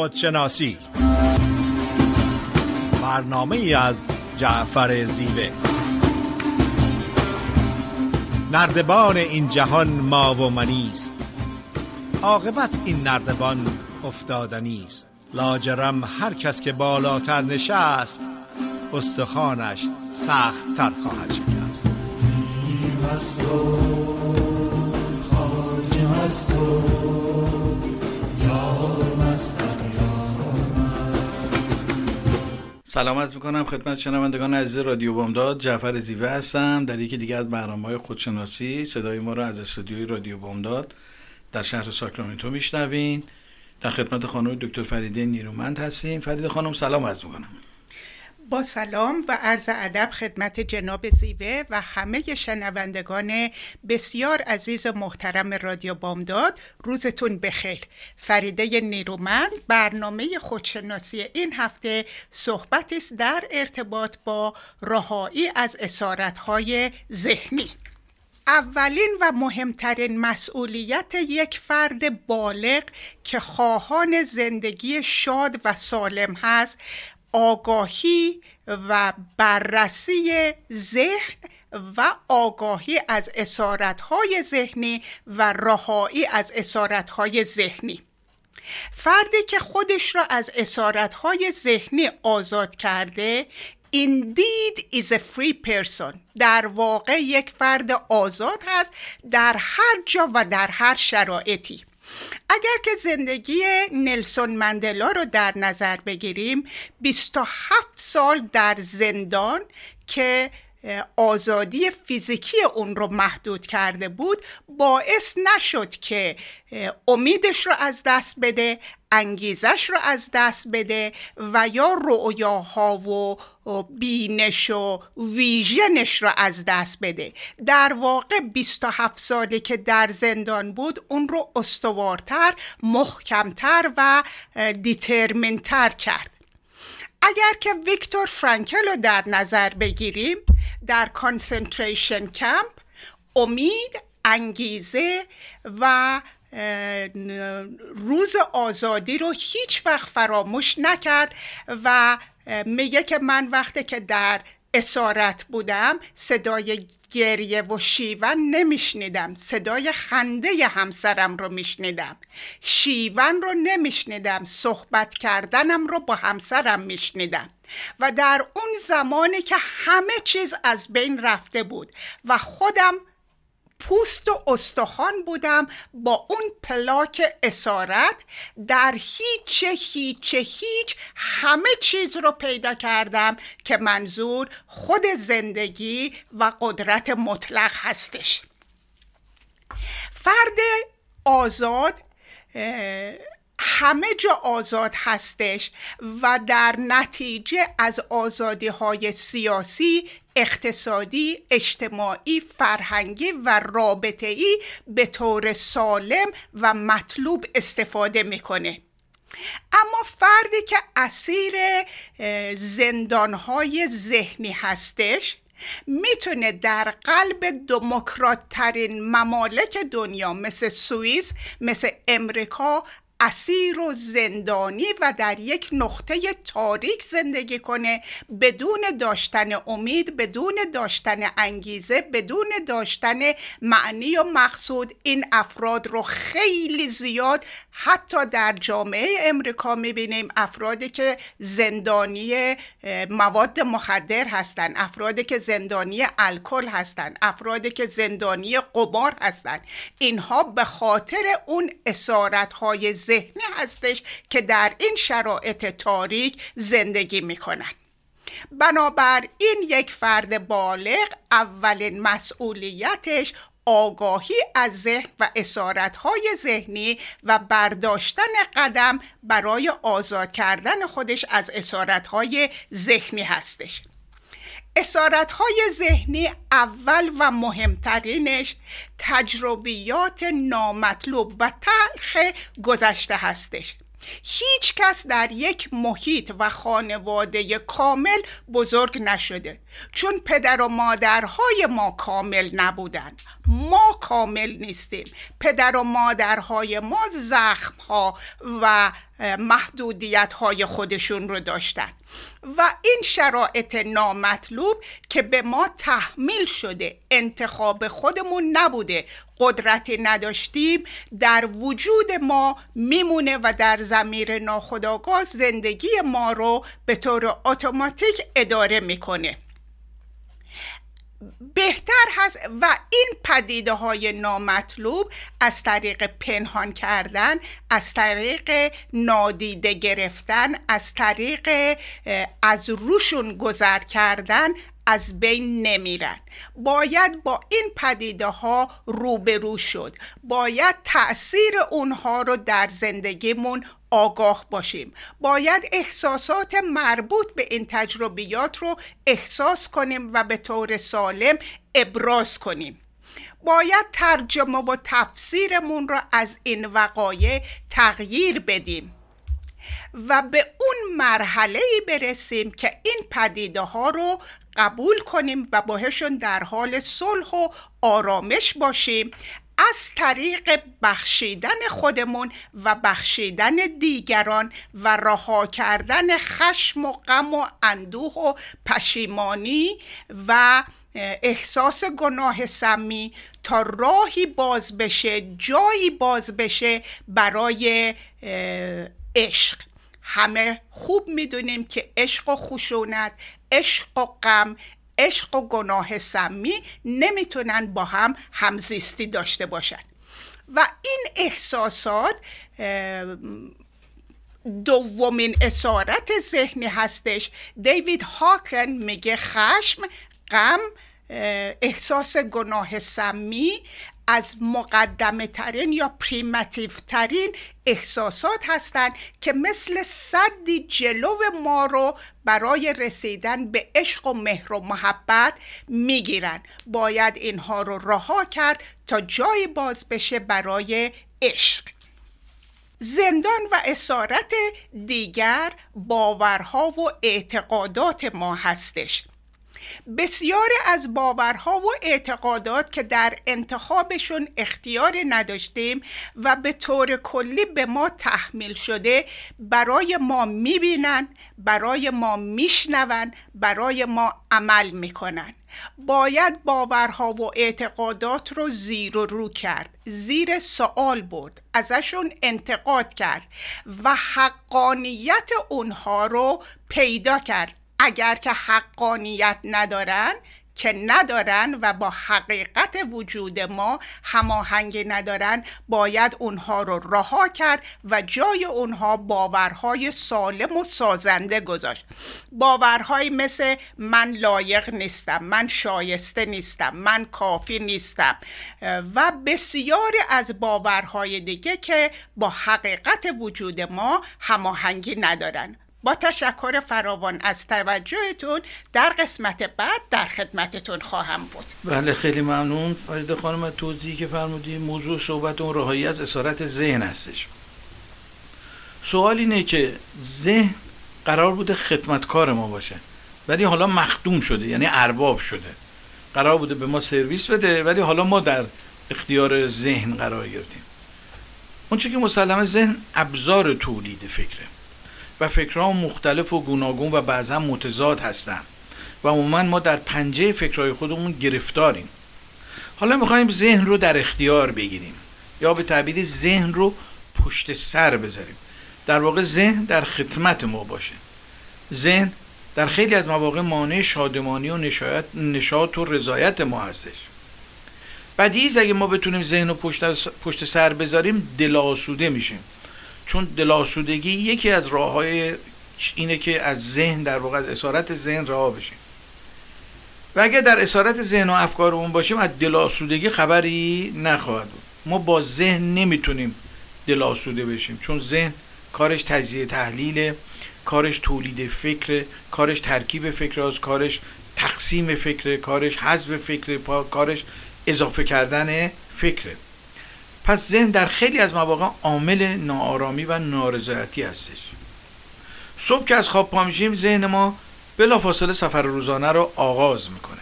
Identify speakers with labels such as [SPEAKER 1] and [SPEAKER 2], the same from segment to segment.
[SPEAKER 1] خودشناسی. برنامه از جعفر زیوه. نردبان این جهان ما و منیست عاقبت این نردبان افتادنی است لاجرم هر کس که بالاتر نشست استخوانش سخت تر خواهد شکست.
[SPEAKER 2] سلامت می‌کنم خدمت شنوندگان عزیز رادیو بامداد. جعفر زیوه هستم. در یکی دیگه از برنامه های خودشناسی صدای ما رو از استودیوی رادیو بامداد در شهر ساکرامنتو میشنوین. در خدمت خانم دکتر فریده نیرومند هستیم. فریده خانم سلام عرض می‌کنم.
[SPEAKER 3] با سلام و عرض ادب خدمت جناب زیوه و همه شنوندگان بسیار عزیز و محترم رادیو بامداد روزتون بخیر. فریده نیرومند برنامه خودشناسی این هفته صحبت است در ارتباط با رهایی از اسارتهای ذهنی. اولین و مهمترین مسئولیت یک فرد بالغ که خواهان زندگی شاد و سالم هست آگاهی و بررسی ذهن و آگاهی از اسارتهای ذهنی و رهایی از اسارتهای ذهنی. فردی که خودش را از اسارتهای ذهنی آزاد کرده indeed is a free person. در واقع یک فرد آزاد هست در هر جا و در هر شرایطی. اگر که زندگی نلسون مندلا رو در نظر بگیریم 27 سال در زندان که آزادی فیزیکی اون رو محدود کرده بود باعث نشد که امیدش رو از دست بده انگیزش رو از دست بده و یا رؤیاها و بینش و ویژنش رو از دست بده. در واقع 27 ساله که در زندان بود اون رو استوارتر محکمتر و دیترمنتر کرد. اگر که ویکتور فرانکل رو در نظر بگیریم در کانسنتریشن کمپ امید انگیزه و روز آزادی رو هیچ وقت فراموش نکرد و میگه که من وقتی که در اسارت بودم صدای گریه و شیون نمیشنیدم. صدای خنده همسرم رو میشنیدم. شیون رو نمیشنیدم. صحبت کردنم رو با همسرم میشنیدم. و در اون زمانی که همه چیز از بین رفته بود و خودم پوست و استخوان بودم با اون پلاک اسارت. در هیچ هیچ هیچ همه چیز رو پیدا کردم که منظور خود زندگی و قدرت مطلق هستش. فرد آزاد همه جا آزاد هستش و در نتیجه از آزادی های سیاسی اقتصادی، اجتماعی، فرهنگی و رابطه‌ای به طور سالم و مطلوب استفاده می‌کنه. اما فردی که اسیر زندانهای ذهنی هستش می‌تونه در قلب دموکرات ترین ممالک دنیا مثل سوئیس مثل امریکا اسیر و زندانی و در یک نقطه تاریک زندگی کنه. بدون داشتن امید بدون داشتن انگیزه بدون داشتن معنی و مقصود این افراد رو خیلی زیاد حتی در جامعه امریکا می‌بینیم. افرادی که زندانی مواد مخدر هستند افرادی که زندانی الکل هستند افرادی که زندانی قمار هستند اینها به خاطر اون اسارت های ذهنی هستش که در این شرایط تاریک زندگی می‌کنن بنابراین یک فرد بالغ اولین مسئولیتش آگاهی از ذهن و اسارتهای ذهنی و برداشتن قدم برای آزاد کردن خودش از اسارتهای ذهنی هستش. اسارت های ذهنی اول و مهمترینش تجربیات نامطلوب و تلخ گذشته هستش. هیچ کس در یک محیط و خانواده کامل بزرگ نشده چون پدر و مادرهای ما کامل نبودن. ما کامل نیستیم. پدر و مادرهای ما زخم ها و محدودیت های خودشون رو داشتن. و این شرایط نامطلوب که به ما تحمیل شده انتخاب خودمون نبوده قدرتی نداشتیم در وجود ما میمونه و در زمیر ناخداگاه زندگی ما رو به طور اتوماتیک اداره می‌کنه. بهتر هست و این پدیده های نامطلوب از طریق پنهان کردن از طریق نادیده گرفتن از طریق از روشون گذر کردن از بین نمیرن. باید با این پدیده ها روبرو شد. باید تاثیر اونها رو در زندگیمون آگاه باشیم. باید احساسات مربوط به این تجربیات رو احساس کنیم و به طور سالم ابراز کنیم. باید ترجمه و تفسیرمون رو از این وقایع تغییر بدیم و به اون مرحله برسیم که این پدیده ها رو قبول کنیم و باهشون در حال صلح و آرامش باشیم. از طریق بخشیدن خودمون و بخشیدن دیگران و رها کردن خشم و غم و اندوه و پشیمانی و احساس گناه سمی تا راهی باز بشه جایی باز بشه برای عشق. همه خوب می‌دونیم که عشق و خشونت عشق و غم عشق و گناه سمی نمی‌تونن با هم همزیستی داشته باشن. و این احساسات دومین اسارت ذهنی هستش. دیوید هاکن میگه خشم غم احساس گناه سمی از مقدمه ترین یا پریمتیو ترین احساسات هستند که مثل صدی جلو ما رو برای رسیدن به عشق و مهر و محبت می‌گیرن. باید اینها رو رها کرد تا جای باز بشه برای عشق. زندان و اسارت دیگر باورها و اعتقادات ما هستش. بسیاری از باورها و اعتقادات که در انتخابشون اختیار نداشتیم و به طور کلی به ما تحمیل شده برای ما می‌بینن برای ما میشنون برای ما عمل می‌کنن. باید باورها و اعتقادات رو زیر و رو کرد زیر سوال برد ازشون انتقاد کرد و حقانیت اونها رو پیدا کرد. اگر که حقانیت ندارن که ندارن و با حقیقت وجود ما هماهنگی ندارن باید اونها رو رها کرد و جای اونها باورهای سالم و سازنده گذاشت. باورهایی مثل من لایق نیستم من شایسته نیستم من کافی نیستم. و بسیاری از باورهای دیگه که با حقیقت وجود ما هماهنگی ندارن. با تشکر فراوان از توجهتون در قسمت بعد در خدمتتون خواهم بود.
[SPEAKER 2] بله خیلی ممنون. فرید خانم توضیحی که فرمودی موضوع صحبت اون رهایی از اسارت ذهن هستش. سوال اینه که ذهن قرار بوده خدمتکار ما باشه ولی حالا مخدوم شده یعنی ارباب شده. قرار بوده به ما سرویس بده ولی حالا ما در اختیار ذهن قرار گرفتیم. اون که مسلمه ذهن ابزار تولید فکره. و فکرها مختلف و گوناگون و بعضا متضاد هستند. و عموما ما در پنجه فکرهای خودمون گرفتاریم. حالا می‌خوایم ذهن رو در اختیار بگیریم. یا به تعبیری ذهن رو پشت سر بذاریم. در واقع ذهن در خدمت ما باشه. ذهن در خیلی از مواقع مانع شادمانی و نشاط و رضایت ما هستش. بدیز اگه ما بتونیم ذهن رو پشت, سر بذاریم دلاسوده میشیم. چون دلاسودگی یکی از راه های اینه که از ذهن در واقع از اسارت ذهن رها بشیم. و اگر در اسارت ذهن و افکارمون باشیم از دلاسودگی خبری نخواهد بود. ما با ذهن نمی‌تونیم دلاسوده بشیم چون ذهن کارش تجزیه تحلیل کارش تولید فکر کارش ترکیب فکر هست کارش تقسیم فکر کارش حذف فکر کارش اضافه کردن فکره پس ذهن در خیلی از مواقع عامل ناآرامی و نارضایتی هستش. صبح که از خواب پا میشیم ذهن ما بلافاصله سفر روزانه رو آغاز می‌کنه.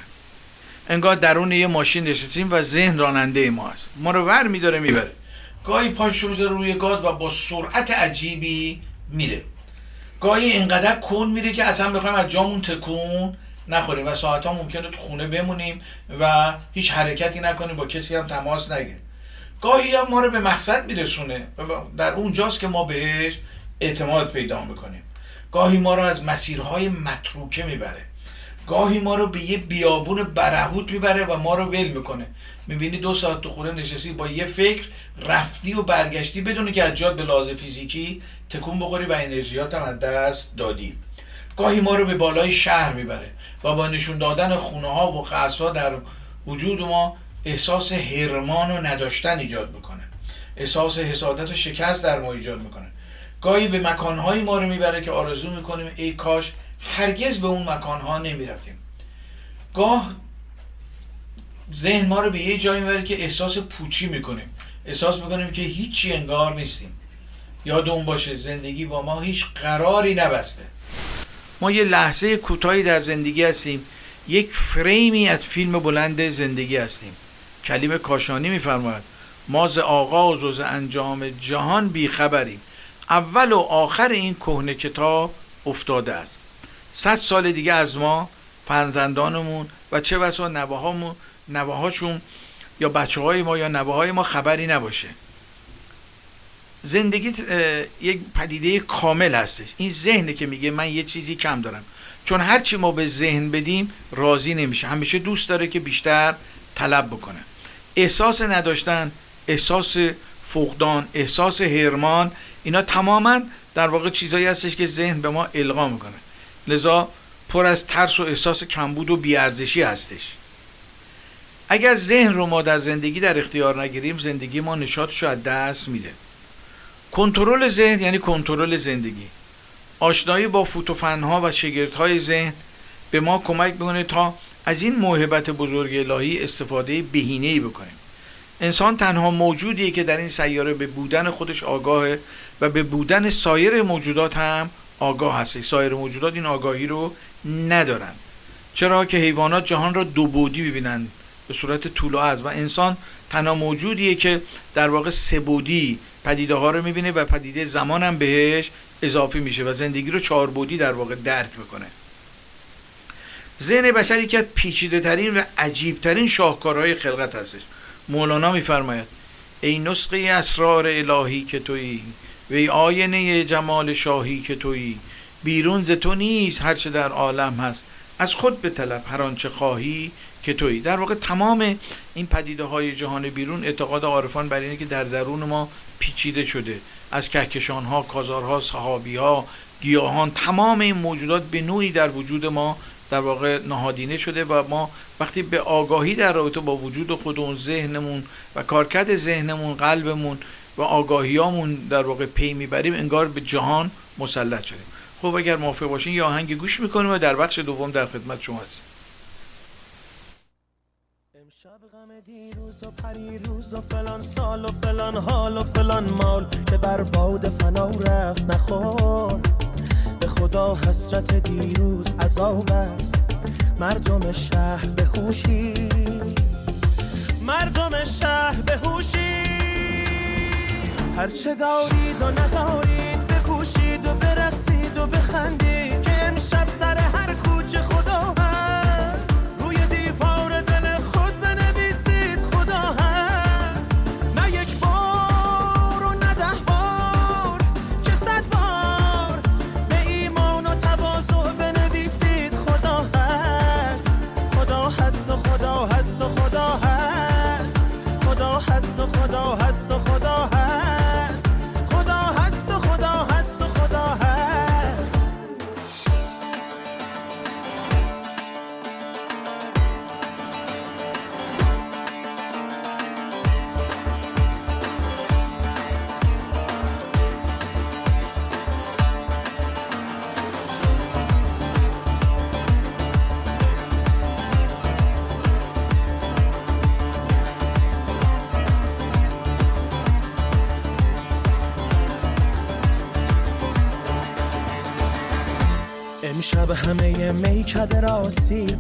[SPEAKER 2] انگار درون یه ماشین نشستیم و ذهن راننده ما هست. ما رو ور میداره می‌بره. گاهی پاشو می‌ذاره روی گاز و با سرعت عجیبی میره. گاهی اینقدر کن میره که اصلا بخوایم از جامون تکون نخوریم و ساعت ها ممکنه تو خونه بمونیم و هیچ حرکتی نکنیم با کسی هم تماس نگیریم. گاهی هم ما رو به مقصد میرسونه در اونجاست که ما بهش اعتماد پیدا می‌کنیم. گاهی ما رو از مسیرهای متروکه می‌بره. گاهی ما رو به یه بیابون برهوت می‌بره و ما رو ول می‌کنه. می‌بینی دو ساعت تو خونه نشستی با یه فکر رفتی و برگشتی بدونی که از به لحاظ فیزیکی تکون بخوری و انرژیات هم از دست دادی. گاهی ما رو به بالای شهر می‌بره و با نشون دادن خونه ها و قصها در وجود ما احساس هرمان و نداشتن ایجاد می‌کنه. احساس حسادت و شکست در ما ایجاد می‌کنه. گاهی به مکانهایی ما رو می‌بره که آرزو می‌کنیم ای کاش هرگز به اون مکانها نمی‌رفتیم. گاه ذهن ما رو به یه جایی می‌بره که احساس پوچی می‌کنیم. احساس می‌کنیم که هیچی انگار نیستیم. یاد اون باشه زندگی با ما هیچ قراری نبسته. ما یه لحظه کوتاهی در زندگی هستیم. یک فریمی از فیلم بلند زندگی هستیم. کلیم کاشانی میفرماید ما ز آغاز و ز انجام جهان بیخبریم اول و آخر این کهنه کتاب افتاده است. صد سال دیگه از ما فرزندانمون و چه بسا نواهامون نواهاشون یا بچه های ما یا نوه های ما خبری نباشه. زندگی یک پدیده کامل هستش. این ذهنه که میگه من یه چیزی کم دارم. چون هرچی ما به ذهن بدیم راضی نمیشه. همیشه دوست داره که بیشتر طلب بکنه. احساس نداشتن احساس فقدان احساس هرمان اینا تماما در واقع چیزایی هستش که ذهن به ما القا می‌کنه. لذا پر از ترس و احساس کمبود و بیارزشی هستش. اگر ذهن رو ما در زندگی در اختیار نگیریم زندگی ما نشاطش از دست میده. کنترل ذهن یعنی کنترل زندگی. آشنایی با فوتوفنها و شگردهای ذهن به ما کمک می‌کنه تا از این موهبت بزرگ الهی استفاده بهینه‌ای بکنیم. انسان تنها موجودیه که در این سیاره به بودن خودش آگاهه و به بودن سایر موجودات هم آگاه هست سایر موجودات این آگاهی رو ندارن. چرا که حیوانات جهان را دو بودی ببینند به صورت طول و از و انسان تنها موجودیه که در واقع سبودی پدیده ها رو می‌بینه و پدیده زمان هم بهش اضافه میشه و زندگی رو چهار بودی در واقع درک می‌کنه. ذهن بشری که پیچیده ترین و عجیب ترین شاهکارهای خلقت هستش. مولانا میفرماید ای نسخه اسرار الهی که تویی و ای آینه جمال شاهی که تویی بیرون ز تو نیست هرچه در عالم هست. از خود به طلب هر آنچه خواهی که تویی. در واقع تمام این پدیده های جهان بیرون اعتقاد عارفان بر اینه که در درون ما پیچیده شده. از کهکشان ها کازارها صحابی ها گیاهان تمام این موجودات به نوعی در وجود ما در واقع نهادینه شده و ما وقتی به آگاهی در رابطه با وجود خودمون ذهنمون و کارکرد ذهنمون قلبمون و آگاهیامون در واقع پی می‌بریم انگار به جهان مسلط شدیم. خب اگر موافق باشین یا آهنگ گوش می‌کنیم و در بخش دوم در خدمت شما هستیم.
[SPEAKER 4] امشب دیروز و و فلان سال و فلان حال و فلان مال که بر باد فنا رفت نخور. به خدا حسرت دیروز عذاب است. مردم شهر به هوشی. مردم شهر به هوشی. هرچه دارید و ندارید بپوشید و برقصید و بخندید که امشب سر هر کوچه خدا کد را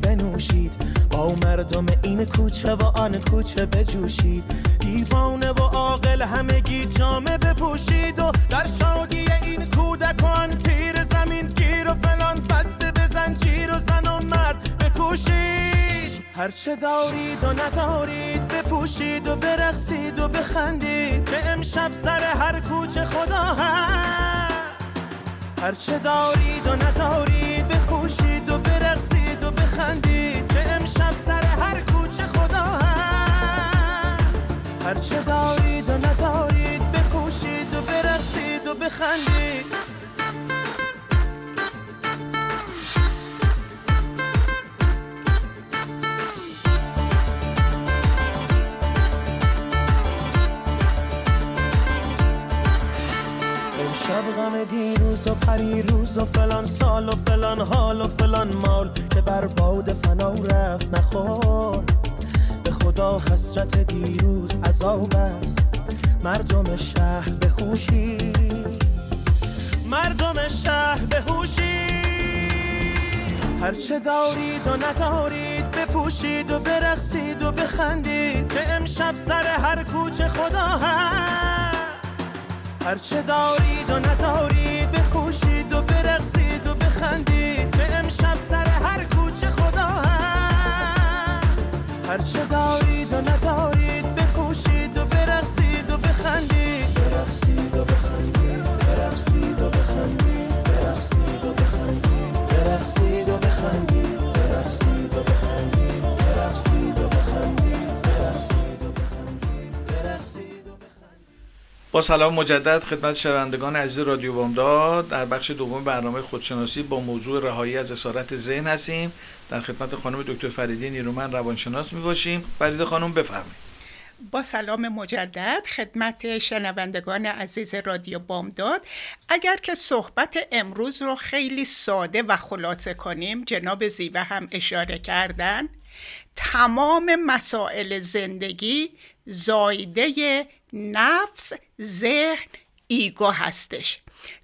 [SPEAKER 4] بنوشید. با مردم این کوچه و آن کوچه بجوشید. دیوانه و عاقل همگی جامه بپوشید و در شادی این کودک پیر زمین گیر و فلان بسته بزن زنجیر و زن و مرد بکوشید. هرچه دارید و ندارید بپوشید و برقصید و بخندید به امشب سر هر کوچه خدا هست. هرچه دارید و ندارید بخندید که امشب سر هر کوچه خدا هست. هرچه دارید و ندارید بپوشید و برقصید و بخندید. شب غم دیروز و پریروز و فلان سال و فلان حال و فلان مال که بر باد فنا رفت نخور. به خدا حسرت دیروز عذاب است. مردم شهر به هوشی. مردم شهر به هوشی. هرچه دارید و ندارید بپوشید و برقصید و بخندید که امشب سر هر کوچه خدا هست. هرچه دارید و ندارید بپوشید و برقصید و بخندید که امشب سر هر کوچه خدا هست. هرچه دارید و ندارید
[SPEAKER 2] با سلام مجدد خدمت شنوندگان عزیز رادیو بامداد. در بخش دوم برنامه خودشناسی با موضوع رهایی از اسارت ذهن هستیم. در خدمت خانم دکتر فریدی نیرومن روانشناس می باشیم. فرید خانم بفرمایید.
[SPEAKER 3] با سلام مجدد خدمت شنوندگان عزیز رادیو بامداد. اگر که صحبت امروز رو خیلی ساده و خلاصه کنیم جناب زیوه هم اشاره کردن تمام مسائل زندگی زایده نفس ذهن ایگو هستش.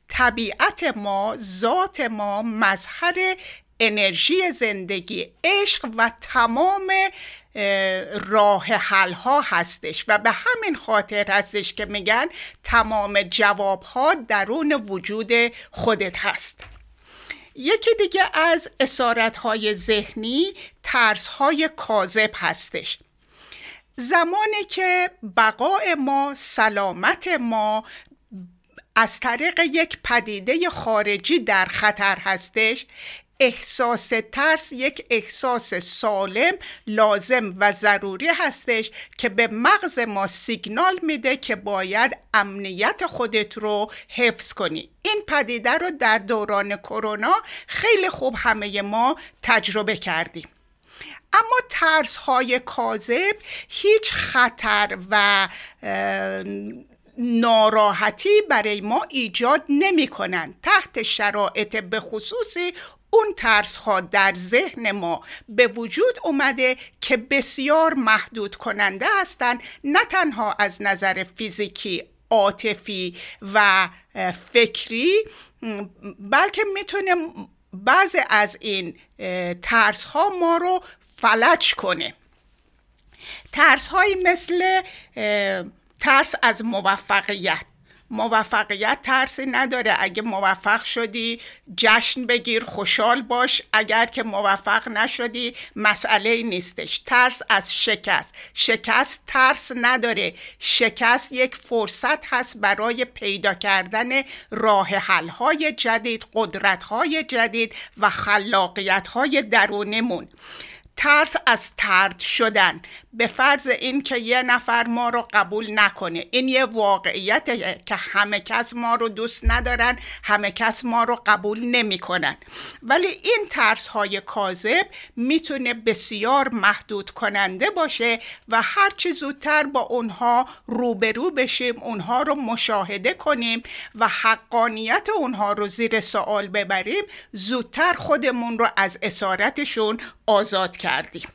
[SPEAKER 3] طبیعت ما ذات ما مظهر انرژی زندگی عشق و تمام راه حل ها هستش و به همین خاطر هستش که میگن تمام جواب ها درون وجود خودت هست. یکی دیگه از اسارت های ذهنی ترس های کاذب هستش. زمانی که بقای ما سلامت ما از طریق یک پدیده خارجی در خطر هستش احساس ترس یک احساس سالم لازم و ضروری هستش که به مغز ما سیگنال میده که باید امنیت خودت رو حفظ کنی. این پدیده رو در دوران کرونا خیلی خوب همه ما تجربه کردیم. اما ترس های کاذب هیچ خطر و ناراحتی برای ما ایجاد نمی کنند تحت شرایط به خصوصی اون ترس ها در ذهن ما به وجود اومده که بسیار محدود کننده هستند نه تنها از نظر فیزیکی عاطفی و فکری بلکه می‌تونه بعضی از این ترس ها ما رو فلج کنه. ترس هایی مثل ترس از موفقیت موفقیت ترسی نداره. اگه موفق شدی جشن بگیر خوشحال باش. اگر که موفق نشدی مسئله نیستش. ترس از شکست. شکست ترس نداره. شکست یک فرصت هست برای پیدا کردن راه حل های جدید قدرت های جدید و خلاقیت های درونمون. ترس از ترد شدن. به فرض این که یه نفر ما رو قبول نکنه. این یه واقعیت که همه کس ما رو دوست ندارن همه کس ما رو قبول نمی‌کنن. ولی این ترس های کاذب می‌تونه بسیار محدود کننده باشه و هرچی زودتر با اونها روبرو بشیم اونها رو مشاهده کنیم و حقانیت اونها رو زیر سوال ببریم زودتر خودمون رو از اسارتشون آزاد کردیم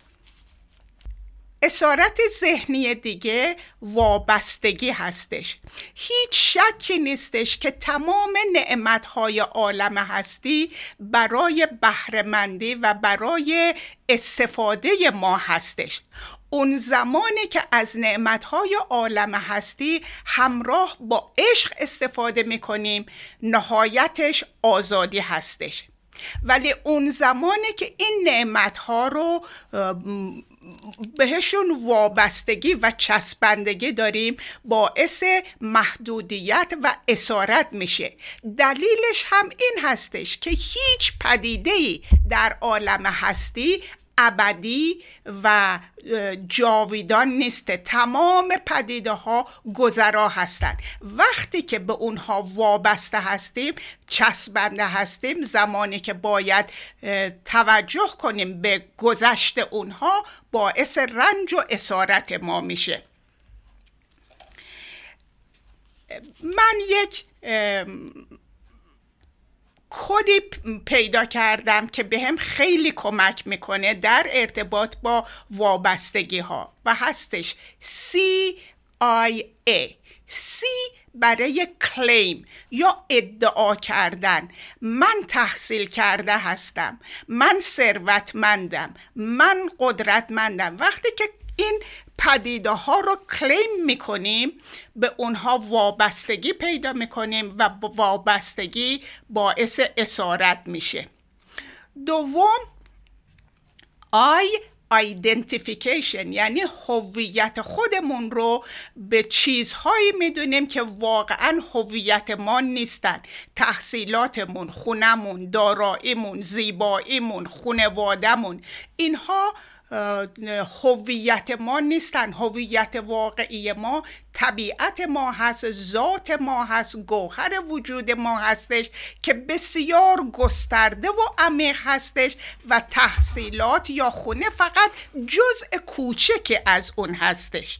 [SPEAKER 3] اسارت ذهنی دیگه وابستگی هستش. هیچ شکی نیستش که تمام نعمتهای عالم هستی برای بهرهمندی و برای استفاده ما هستش. اون زمانی که از نعمتهای عالم هستی همراه با عشق استفاده می‌کنیم نهایتش آزادی هستش. ولی اون زمانی که این نعمت ها رو بهشون وابستگی و چسبندگی داریم باعث محدودیت و اسارت میشه. دلیلش هم این هستش که هیچ پدیده در عالم هستی ابدی و جاویدان نیسته تمام پدیده ها گذرا هستند. وقتی که به اونها وابسته هستیم چسبنده هستیم زمانی که باید توجه کنیم به گذشت اونها باعث رنج و اسارت ما میشه. من یک کدی پیدا کردم که به خیلی کمک می‌کنه در ارتباط با وابستگی ها و هستش CIA C برای کلیم یا ادعا کردن. من تحصیل کرده هستم. من ثروتمندم. من قدرتمندم. وقتی که این پدیده ها رو کلیم می‌کنیم به اونها وابستگی پیدا می‌کنیم و وابستگی باعث اسارت میشه. دوم آی identification یعنی هویت خودمون رو به چیزهایی می‌دونیم که واقعا هویت ما نیستن. تحصیلاتمون خونمون داراییمون زیباییمون خونوادمون اینها هویت ما نیستن. هویت واقعی ما طبیعت ما هست ذات ما هست گوهر وجود ما هستش که بسیار گسترده و عمیق هستش و تحصیلات یا خونه فقط جزء کوچک از اون هستش.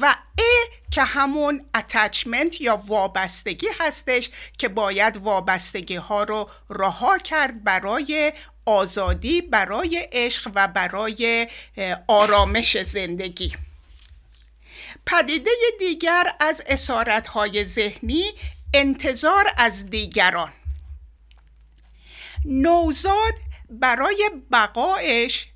[SPEAKER 3] و ای که همون اتچمنت یا وابستگی هستش که باید وابستگی ها رو رها کرد برای آزادی برای عشق و برای آرامش زندگی. پدیده دیگر از های ذهنی انتظار از دیگران. نوزاد برای بقایش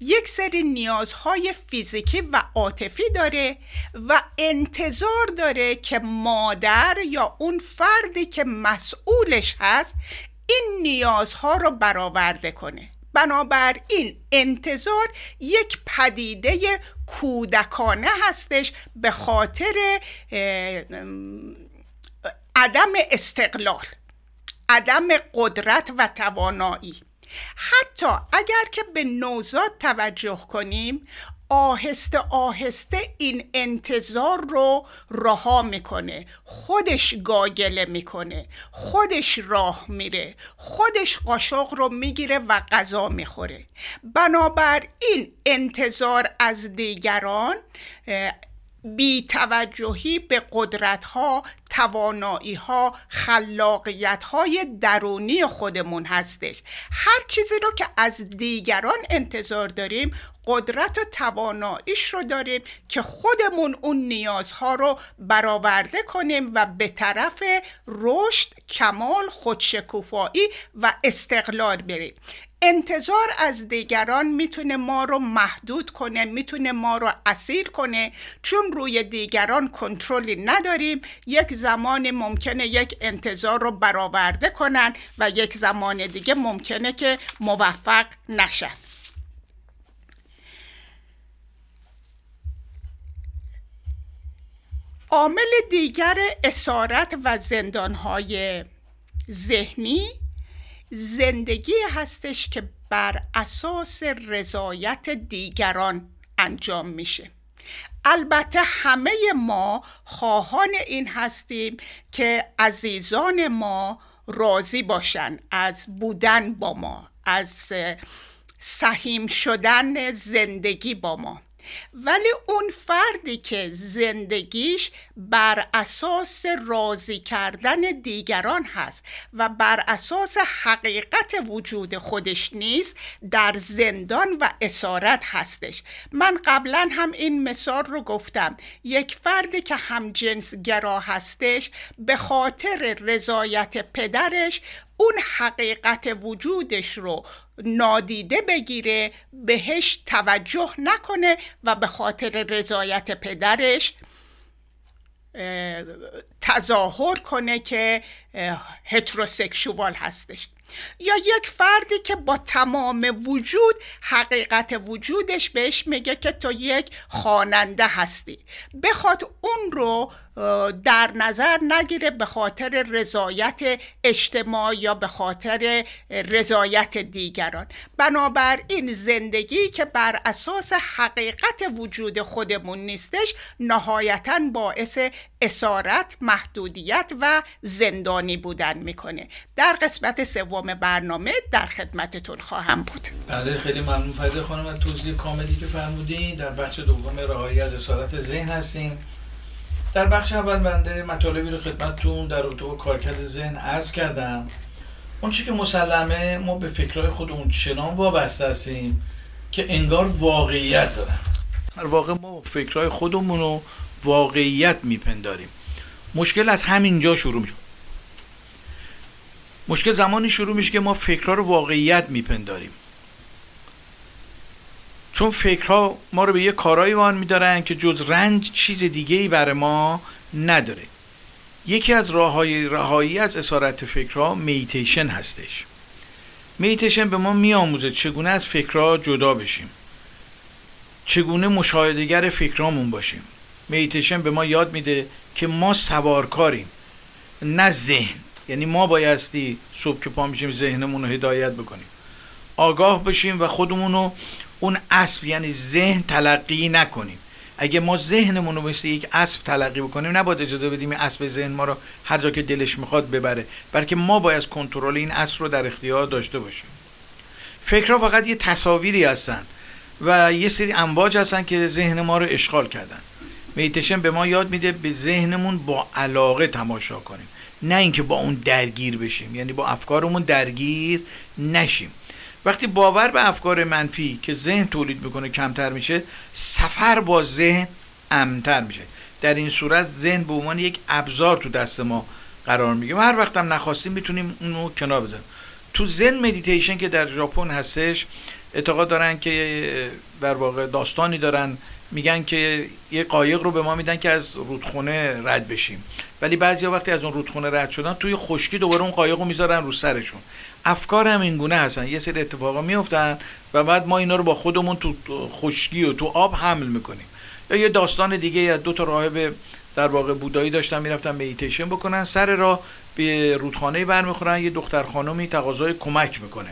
[SPEAKER 3] یک سری نیازهای فیزیکی و عاطفی داره و انتظار داره که مادر یا اون فردی که مسئولش هست این نیازها رو برآورده کنه. بنابراین انتظار یک پدیده کودکانه هستش به خاطر عدم استقلال عدم قدرت و توانایی. حتی اگر که به نوزاد توجه کنیم آهسته آهسته این انتظار رو رها می‌کنه. خودش گاگله می‌کنه. خودش راه میره. خودش قاشق رو می‌گیره و غذا می‌خوره. بنابراین انتظار از دیگران بی توجهی به قدرت ها توانایی ها خلاقیت های درونی خودمون هستش. هر چیزی رو که از دیگران انتظار داریم قدرت و تواناییش رو داریم که خودمون اون نیازها رو برآورده کنیم و به طرف رشد کمال خودشکوفایی و استقلال بریم. انتظار از دیگران می‌تونه ما رو محدود کنه می‌تونه ما رو اسیر کنه. چون روی دیگران کنترلی نداریم یک زمان ممکنه یک انتظار رو برآورده کنن و یک زمان دیگه ممکنه که موفق نشن. عامل دیگر اسارت و زندانهای ذهنی زندگی هستش که بر اساس رضایت دیگران انجام میشه. البته همه ما خواهان این هستیم که عزیزان ما راضی باشن از بودن با ما از سهیم شدن زندگی با ما. ولی اون فردی که زندگیش بر اساس راضی کردن دیگران هست و بر اساس حقیقت وجود خودش نیست در زندان و اسارت هستش. من قبلا هم این مثال رو گفتم. یک فردی که هم جنس گرا هستش به خاطر رضایت پدرش اون حقیقت وجودش رو نادیده بگیره بهش توجه نکنه و به خاطر رضایت پدرش تظاهر کنه که هتروسکشوال هستش. یا یک فردی که با تمام وجود حقیقت وجودش بهش میگه که تو یک خواننده هستی. بخواد اون رو در نظر نگیره به خاطر رضایت اجتماع یا به خاطر رضایت دیگران. بنابراین زندگی که بر اساس حقیقت وجود خودمون نیستش نهایتا باعث اسارت محدودیت و زندانی بودن می‌کنه. در قسمت سوم برنامه در خدمتتون خواهم بود.
[SPEAKER 2] بله خیلی ممنون. فریده خانم از توضیح کاملی که فرمودین. در بخش دوم رهایی از اسارت ذهن هستیم. در بخش اول بنده مطالبی رو خدمتتون در رابطه با کارکرد ذهن عرض کردم. اون چی که مسلمه ما به فکرهای خودمون چنان وابسته هستیم که انگار واقعیت دارن. در واقع ما فکرهای خودمون رو واقعیت میپنداریم. مشکل از همینجا شروع میشه. مشکل زمانی شروع میشه که ما فکرها رو واقعیت میپنداریم. چون فکرها ما رو به یه کارایی وان میدارن که جز رنج چیز دیگه ای برای ما نداره. یکی از راه های رهایی از اسارت فکرها میتیشن هستش. میتیشن به ما میآموزه چگونه از فکرها جدا بشیم. چگونه مشاهدگر فکرامون باشیم. میتیشن به ما یاد میده که ما سوارکاریم نه ذهن. یعنی ما بایستی صبح که پا میشیم ذهنمون رو هدایت بکنیم. آگاه بشیم و خودمون رو اون اسب یعنی ذهن تلقی نکنیم. اگه ما ذهنمون رو مثل یک اسب تلقی بکنیم نباید اجازه بدیم این اسب ذهن ما رو هر جا که دلش می‌خواد ببره بلکه ما باید کنترل این اسب رو در اختیار داشته باشیم. فکرها فقط یه تصاویری هستن و یه سری امواج هستن که ذهن ما رو اشغال کردن. میتشن به ما یاد میده به ذهنمون با علاقه تماشا کنیم. نه اینکه با اون درگیر بشیم یعنی با افکارمون درگیر نشیم. وقتی باور به افکار منفی که ذهن تولید می‌کنه کمتر میشه سفر با ذهن امتر میشه. در این صورت ذهن به عنوان یک ابزار تو دست ما قرار میگه و هر وقت هم نخواستیم می‌تونیم اونو کنار بزنیم تو زن مدیتیشن که در ژاپن هستش اعتقاد دارن که در واقع داستانی دارن میگن که یه قایق رو به ما میدن که از رودخونه رد بشیم. ولی بعضی وقتی از اون رودخونه رد شدن توی خشکی دوباره اون قایق رو می‌ذارن رو سرشون. افکار هم این گونه هستن. یه سری اتفاقا میفتن و بعد ما اینا رو با خودمون تو خشکی و تو آب حمل می‌کنیم. یا یه داستان دیگه از دو تا راهب در واقع بودایی داشتن می‌رفتن میتیشن بکنن سر راه به رودخانه برمیخورن یه دختر خانمی تقاضای کمک می‌کنه.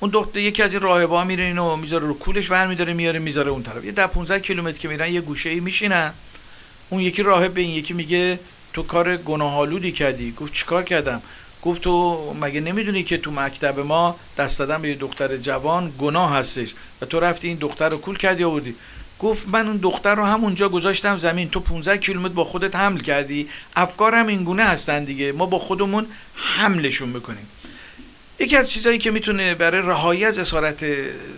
[SPEAKER 2] اون دختر یکی از این راهبا میره اینو می‌ذاره رو کولش ور میداره میاره می‌ذاره اون طرف. یه ده 15 کیلومتر که میرن یه گوشه ای میشینن. اون یکی راهب به این یکی میگه تو کار گناهالودی کردی. گفت چیکار کردم؟ گفت تو مگه نمی‌دونی که تو مکتب ما دست دادن به یه دختر جوان گناه هستش؟ و تو رفتی این دختر رو کول کردی آوردی. گفت من اون دختر رو همونجا گذاشتم زمین. تو 15 کیلومتر با خودت حمل کردی. افکارم این گونه هستن دیگه. ما با خودمون حملشون می‌کنیم. یکی از چیزهایی که می‌تونه برای رهایی از اسارت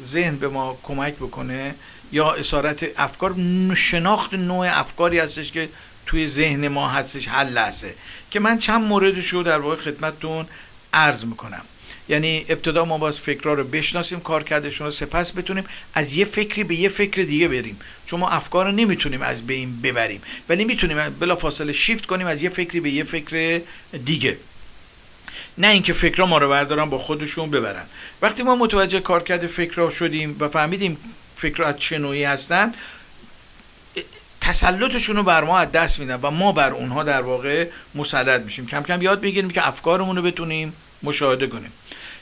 [SPEAKER 2] ذهن به ما کمک بکنه یا اسارت افکار شناخت نوع افکاری هستش که توی ذهن ما هستش حل هسته که من چند موردش رو در واقع خدمتتون عرض می‌کنم. یعنی ابتدا ما باید فکرها رو بشناسیم کار کردشون رو سپس بتونیم از یه فکری به یه فکر دیگه بریم. چون ما افکار رو نمی‌تونیم از بین ببریم ولی می‌تونیم بلا فاصله شیفت کنیم از یه فکری به یه فکر دیگه. نه اینکه فکرها ما رو بردارن با خودشون ببرن. وقتی ما متوجه کارکرد فکرها شدیم و فهمیدیم فکرها از چه نوعی هستن تسلطشون رو بر ما از دست میدن و ما بر اونها در واقع مسلط میشیم. کم کم یاد بگیریم که افکارمون رو بتونیم مشاهده کنیم.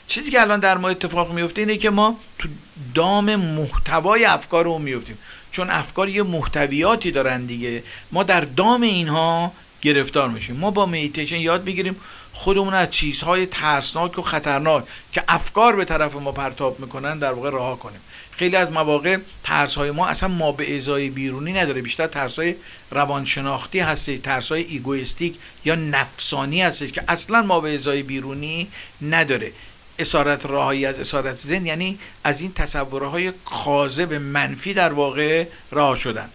[SPEAKER 2] چیزی که الان در ما اتفاق میفته اینه که ما تو دام محتوای افکارمون میفتیم. چون افکار یه محتویاتی دارن دیگه. ما در دام اینها گرفتار میشیم. ما با میتیشن یاد بگیریم خودمون از چیزهای ترسناک و خطرناک که افکار به طرف ما پرتاب می‌کنن در واقع رها کنیم. خیلی از مواقع ترس های ما اصلا ما به ازای بیرونی نداره. بیشتر ترس های روانشناختی هستش ترس های egoistic یا نفسانی هستش که اصلا ما به ازای بیرونی نداره. اسارت رهایی از اسارت ذهن یعنی از این تصورهای کاذب منفی در واقع رها شدن.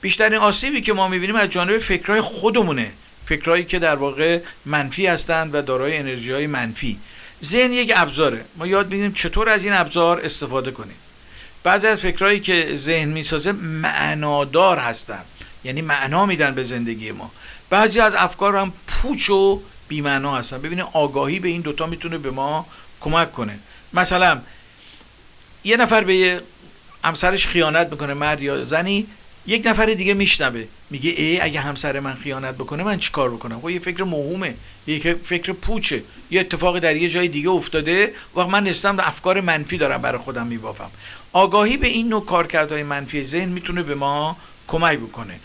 [SPEAKER 2] بیشترین آسیبی که ما می‌بینیم از جانب فکرهای خودمونه. فکرهایی که در واقع منفی هستند و دارای انرژی های منفی. ذهن یک ابزاره. ما یاد بگیریم چطور از این ابزار استفاده کنیم. بعضی از فکرهایی که ذهن می‌سازه معنادار هستند یعنی معنا میدن به زندگی ما. بعضی از افکار هم پوچ و بیمعنا هستن. ببینید آگاهی به این دوتا می‌تونه به ما کمک کنه. مثلا یه نفر به همسرش خیانت می‌کنه مرد یا زنی. یک نفر دیگه میشنوه. میگه ای اگه همسر من خیانت بکنه من چیکار بکنم؟ خب یه فکر موهومه. یه فکر پوچه. یه اتفاقی در یه جای دیگه افتاده. و من نستم افکار منفی دارم برای خودم میبافم. آگاهی به این نوع کارکردهای منفی ذهن می‌تونه به ما کمک بکنه.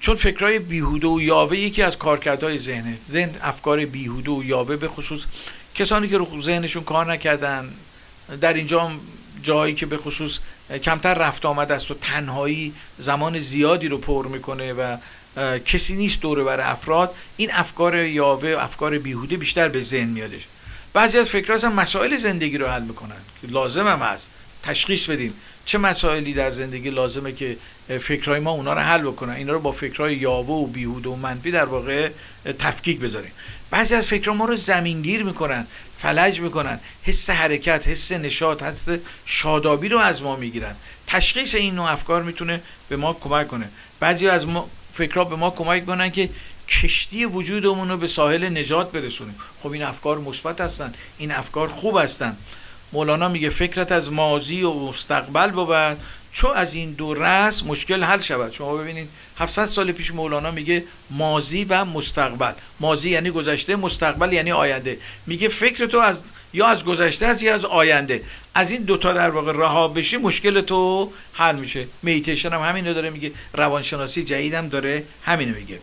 [SPEAKER 2] چون فکرهای بیهوده و یاوه یکی از کارکردهای ذهنه. ذهن افکار بیهوده و یاوه به خصوص کسانی که رو ذهنشون کار نکردن. در اینجا جایی که به خصوص کمتر رفت آمد است و تنهایی زمان زیادی رو پر می‌کنه و کسی نیست دوره بر افراد. این افکار یاوه افکار بیهوده بیشتر به ذهن میادش. بعضی از فکرها هم مسائل زندگی رو حل می‌کنن. که لازم هم هست. تشخیص بدیم. چه مسائلی در زندگی لازمه که فکرهای ما اونا رو حل بکنن؟ اینا رو با فکرهای یاوه و بیهوده و منفی در واقع تفکیک بذاریم. بعضی از فکرها ما رو زمینگیر می‌کنن فلج می‌کنن حس حرکت حس نشاط حس شادابی رو از ما می‌گیرن. تشخیص این نوع افکار می‌تونه به ما کمک کنه. بعضی از ما فکرها به ما کمک کنن که کشتی وجودمون رو به ساحل نجات برسونیم. خب این افکار مثبت هستن این افکار خوب هستن. مولانا میگه فکرت از ماضی و مستقبل بود چو از این دو رس مشکل حل شود. شما ببینید 700 سال پیش مولانا میگه ماضی و مستقبل. ماضی یعنی گذشته مستقبل یعنی آینده. میگه فکر تو از یا از گذشته است یا از آینده. از این دوتا در واقع رها بشی مشکل تو حل میشه. میتیشن هم همینو داره میگه. روانشناسی جدیدم داره همینو میگه.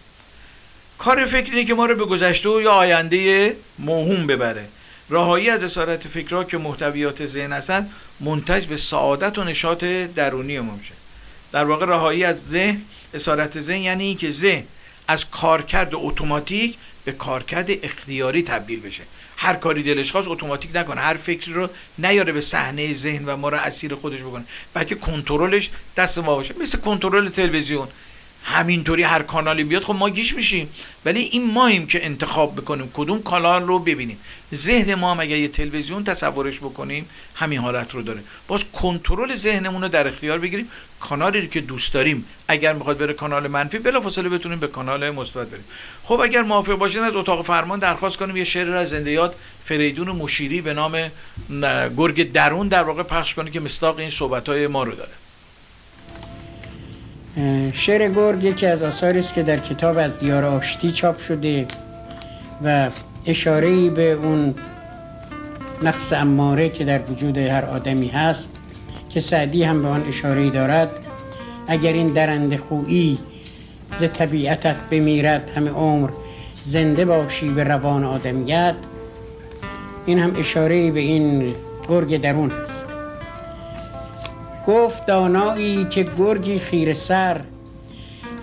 [SPEAKER 2] کار فکری که ما رو به گذشته و یا آینده موهوم ببره. راهایی از اسارت فکرها که محتویات ذهن هستند منتج به سعادت و نشاط درونی ما میشه. در واقع راهایی از ذهن اسارت ذهن یعنی اینکه ذهن از کارکرد اتوماتیک به کارکرد اختیاری تبدیل بشه. هر کاری دلش خواست اتوماتیک نکنه هر فکری رو نیاره به صحنه ذهن و ما رو اسیر خودش بکنه بلکه کنترلش دست ما باشه. مثل کنترل تلویزیون. همینطوری هر کانالی بیاد خب ما گیش میشیم. ولی این ماهیم که انتخاب بکنیم کدوم کانال رو ببینیم. ذهن ما هم اگر یه تلویزیون تصورش بکنیم همین حالت رو داره. باز کنترل ذهنمون رو در اختیار بگیریم. کانالی رو که دوست داریم اگر می‌خواد بره کانال منفی بلافاصله بتونیم به کانال مثبت بریم. خب اگر موافق باشین از اتاق فرمان درخواست کنیم. یه شعر از زندیات فریدون مشیری به نام گرگ درون در واقع پخش کنه که مستاق این صحبت های ما رو داره.
[SPEAKER 5] شعر گرگ یکی از آثاری است که در کتاب از دیار آشتی چاپ شده و اشاره به اون نفس اماره که در وجود هر آدمی هست که سعدی هم به آن اشاره دارد اگر این درنده خویی ز طبیعتت بمیرد همه عمر زنده باشی به روان آدمیت این هم اشاره به این گرگ درون هست. گفت دانایی که گرگی خیر سر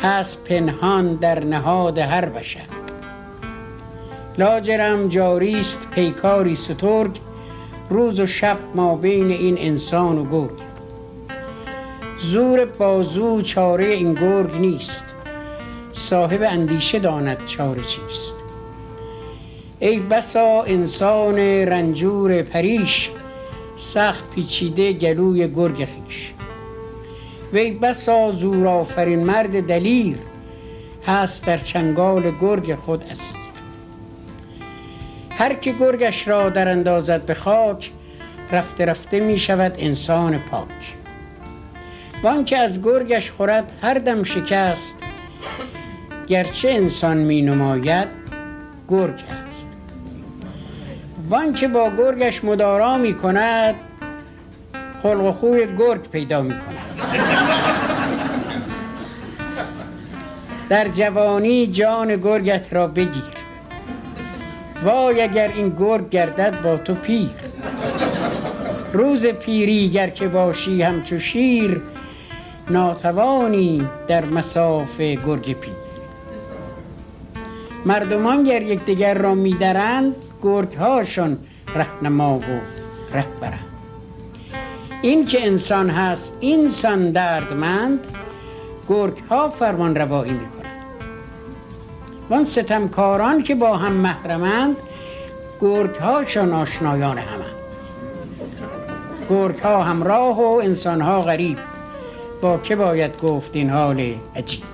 [SPEAKER 5] هست پنهان در نهاد هر بشر. لاجرم جاریست پیکاری سترگ روز و شب ما بین این انسان و گرگ. زور بازو چاره این گرگ نیست صاحب اندیشه داند چاره چیست. ای بسا انسان رنجور پریش سخت پیچیده گلوی گرگ خیش وی بسا زور آفرین مرد دلیر هست در چنگال گرگ خود اسیر. هر که گرگش را در اندازد به خاک رفته رفته می شود انسان پاک. وان که از گرگش خورد هر دم شکست. گرچه انسان می نماید گرگ است. وان که با گرگش مدارا می کند خلق و خوی گرگ پیدا می کند در جوانی جان گرگت را بگیر. وای اگر این گرگ گردد با تو پیر. روز پیری گر که باشی همچو شیر ناتوانی در مساف گرگ پیر. مردمان گر یکدیگر را میدرند گرگ هاشون رهنما و این که انسان هست اینسان دردمند گرگ ها فرمان روایی می‌کنند. وان ستمکاران که با هم محرمند گرگ آشنایان همه. گرگ ها همراه و انسان ها غریب. با که باید گفت این حال عجیب؟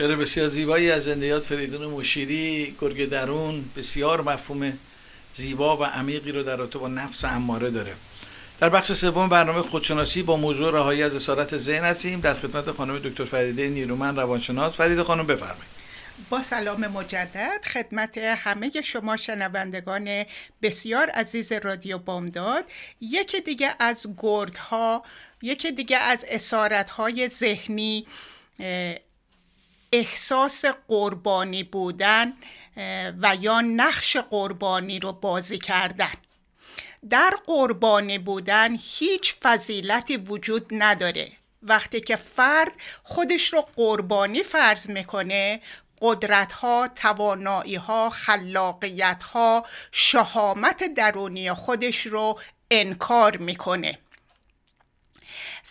[SPEAKER 2] شعر بسیار زیبایی از زندیات فریدون مشیری گرگ درون بسیار مفهوم زیبا و عمیقی رو در رابطه با نفس اماره داره. در بخش سوم برنامه خودشناسی با موضوع رهایی از اسارت ذهن هستیم. در خدمت خانم دکتر فریده نیرومن روانشناس. فریده خانم بفرمایید.
[SPEAKER 3] با سلام مجدد خدمت همه شما شنوندگان بسیار عزیز رادیو بامداد. یکی دیگه از گرگ ها یکی دیگه از اسارت های ذهنی احساس قربانی بودن و یا نقش قربانی رو بازی کردن. در قربانی بودن هیچ فضیلتی وجود نداره. وقتی که فرد خودش رو قربانی فرض می‌کنه قدرت ها، توانایی ها، خلاقیت ها، شهامت درونی خودش رو انکار می‌کنه.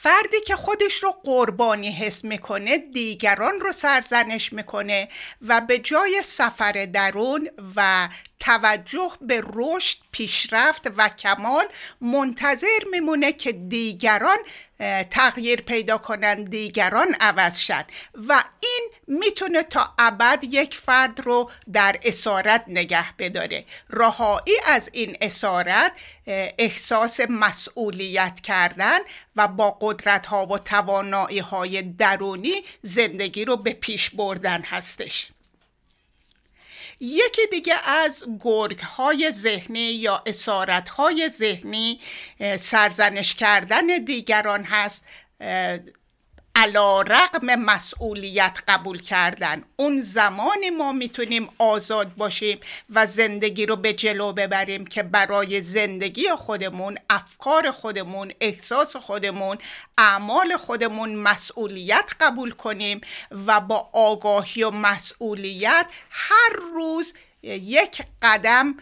[SPEAKER 3] فردی که خودش رو قربانی حس می‌کنه دیگران رو سرزنش می‌کنه و به جای سفر درون و توجه به رشد پیشرفت و کمال منتظر میمونه که دیگران تغییر پیدا کنن دیگران عوض شن. و این می‌تونه تا ابد یک فرد رو در اسارت نگه بداره. رهایی از این اسارت احساس مسئولیت کردن و با قدرت ها و توانایی های درونی زندگی رو به پیش بردن هستش. یکی دیگه از گرگ های ذهنی یا اسارت های ذهنی سرزنش کردن دیگران هست. علا رقم مسئولیت قبول کردن. اون زمان ما می‌تونیم آزاد باشیم و زندگی رو به جلو ببریم که برای زندگی خودمون افکار خودمون احساس خودمون اعمال خودمون مسئولیت قبول کنیم و با آگاهی و مسئولیت هر روز یک قدم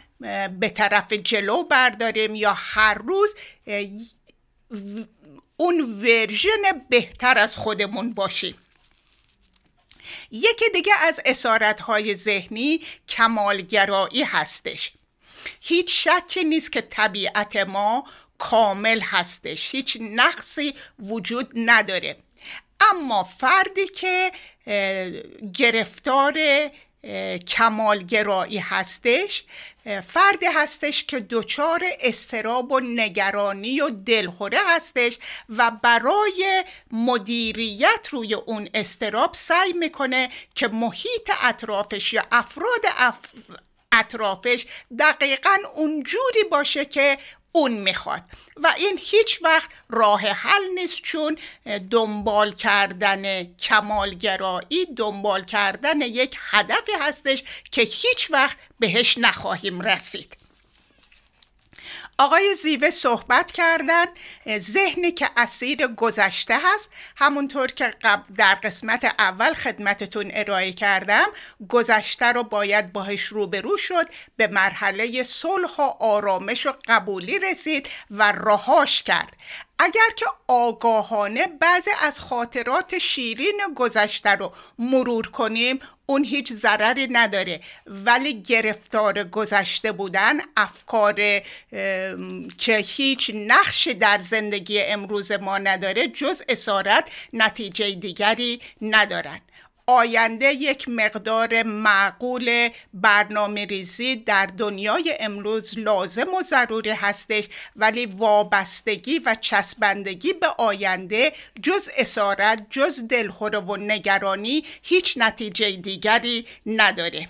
[SPEAKER 3] به طرف جلو برداریم یا هر روز اون ورژن بهتر از خودمون باشیم. یکی دیگه از اسارت های ذهنی کمالگرایی هستش. هیچ شکی نیست که طبیعت ما کامل هستش. هیچ نقصی وجود نداره. اما فردی که گرفتار کمالگرایی هستش فردی هستش که دچار استراب و نگرانی و دلخوره هستش و برای مدیریت روی اون استراب سعی می‌کنه که محیط اطرافش یا افراد اطرافش دقیقا اونجوری باشه که اون می‌خواد. و این هیچ وقت راه حل نیست چون دنبال کردن کمالگرایی دنبال کردن یک هدفی هستش که هیچ وقت بهش نخواهیم رسید. آقای زیوه صحبت کردن ذهنی که اسیر گذشته هست. همونطور که در قسمت اول خدمتتون ارائه کردم گذشته رو باید باهش روبرو شد به مرحله صلح و آرامش و قبولی رسید و رهاش کرد. اگر که آگاهانه بعضی از خاطرات شیرین گذشته رو مرور کنیم اون هیچ ضرری نداره. ولی گرفتار گذشته بودن افکار که هیچ نقش در زندگی امروز ما نداره جز اسارت نتیجه دیگری ندارن. آینده یک مقدار معقول برنامه ریزی در دنیای امروز لازم و ضروری هستش ولی وابستگی و چسبندگی به آینده جز اسارت جز دلخوره و نگرانی هیچ نتیجه دیگری نداره.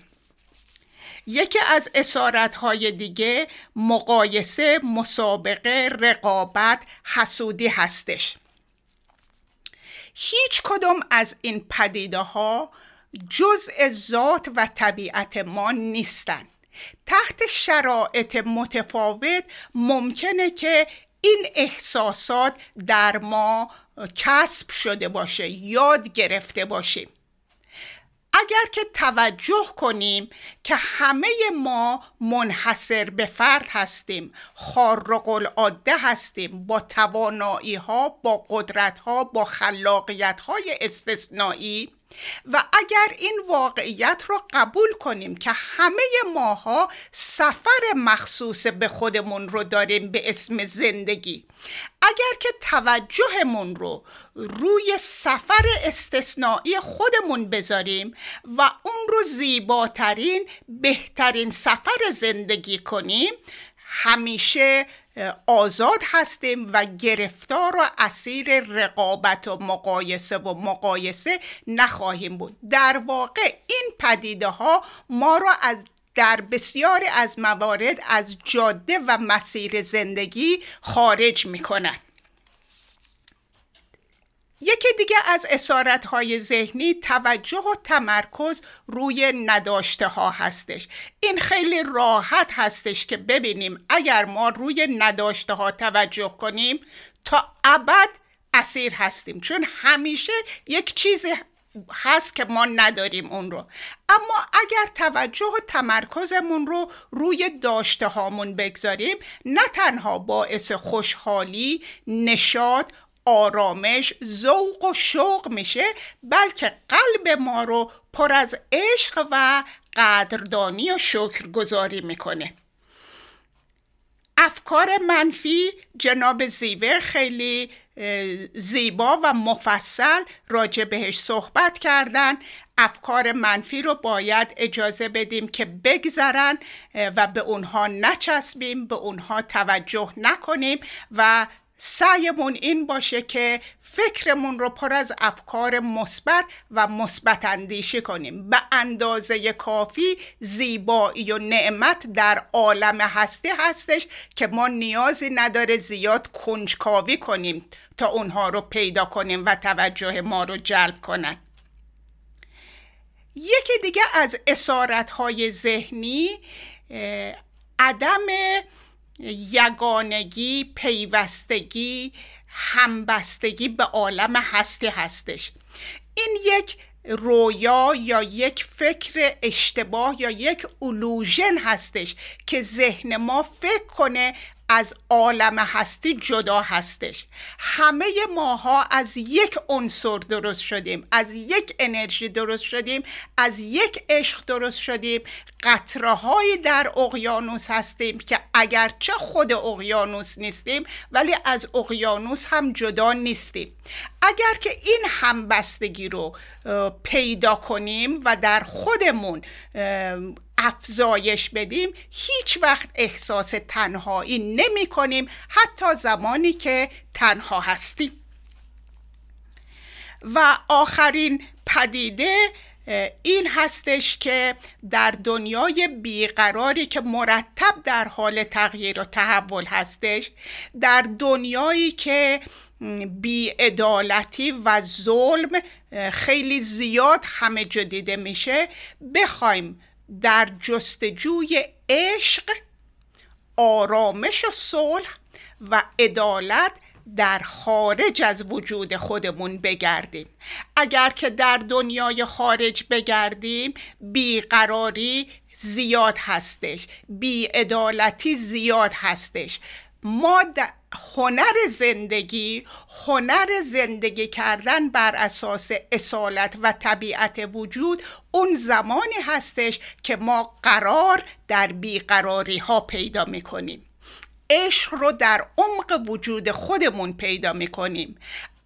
[SPEAKER 3] یکی از اسارت های دیگه مقایسه مسابقه رقابت حسودی هستش. هیچ کدام از این پدیده ها جزء ذات و طبیعت ما نیستند تحت شرایط متفاوت ممکنه که این احساسات در ما کسب شده باشه یاد گرفته باشیم. اگر که توجه کنیم که همه ما منحصر به فرد هستیم خارق العاده هستیم با توانایی ها با قدرت ها با خلاقیت های استثنایی و اگر این واقعیت رو قبول کنیم که همه ماها سفر مخصوص به خودمون رو داریم به اسم زندگی اگر که توجهمون رو روی سفر استثنایی خودمون بذاریم و اون رو زیباترین بهترین سفر زندگی کنیم همیشه آزاد هستیم و گرفتار و اسیر رقابت و مقایسه و مقایسه نخواهیم بود. در واقع این پدیده ها ما را از در بسیاری از موارد از جاده و مسیر زندگی خارج می‌کنن یکی دیگه از اسارت های ذهنی توجه و تمرکز روی نداشته ها هستش. این خیلی راحت هستش که ببینیم اگر ما روی نداشته ها توجه کنیم تا ابد اسیر هستیم. چون همیشه یک چیزی هست که ما نداریم اون رو. اما اگر توجه و تمرکزمون رو روی داشته هامون بگذاریم نه تنها باعث خوشحالی نشاد آرامش ذوق و شوق میشه بلکه قلب ما رو پر از عشق و قدردانی و شکرگزاری می‌کنه. افکار منفی جناب زیوه خیلی زیبا و مفصل راجع بهش صحبت کردن. افکار منفی رو باید اجازه بدیم که بگذرن و به اونها نچسبیم به اونها توجه نکنیم و سعیمون این باشه که فکرمون رو پر از افکار مثبت و مثبت اندیشی کنیم. به اندازه کافی زیبایی و نعمت در عالم هستی هستش که ما نیازی نداره زیاد کنجکاوی کنیم تا اونها رو پیدا کنیم و توجه ما رو جلب کنن. یکی دیگه از اسارت ذهنی عدم یگانگی پیوستگی همبستگی به عالم هستی هستش. این یک رویا یا یک فکر اشتباه یا یک اولوژن هستش که ذهن ما فکر کنه از عالم هستی جدا هستش. همه ماها از یک عنصر درست شدیم از یک انرژی درست شدیم از یک عشق درست شدیم. قطره در اقیانوس هستیم که اگرچه خود اقیانوس نیستیم ولی از اقیانوس هم جدا نیستیم. اگر که این همبستگی رو پیدا کنیم و در خودمون افزایش بدیم هیچ وقت احساس تنهایی نمی کنیم حتی زمانی که تنها هستیم. و آخرین پدیده این هستش که در دنیای بیقراری که مرتب در حال تغییر و تحول هستش در دنیایی که بیعدالتی و ظلم خیلی زیاد همه جدیده میشه بخوایم در جستجوی عشق آرامش و صلح و عدالت در خارج از وجود خودمون بگردیم. اگر که در دنیای خارج بگردیم بیقراری زیاد هستش بیعدالتی زیاد هستش. ما هنر زندگی هنر زندگی کردن بر اساس اصالت و طبیعت وجود اون زمانی هستش که ما قرار در بیقراری ها پیدا می‌کنیم. عشق رو در عمق وجود خودمون پیدا می‌کنیم.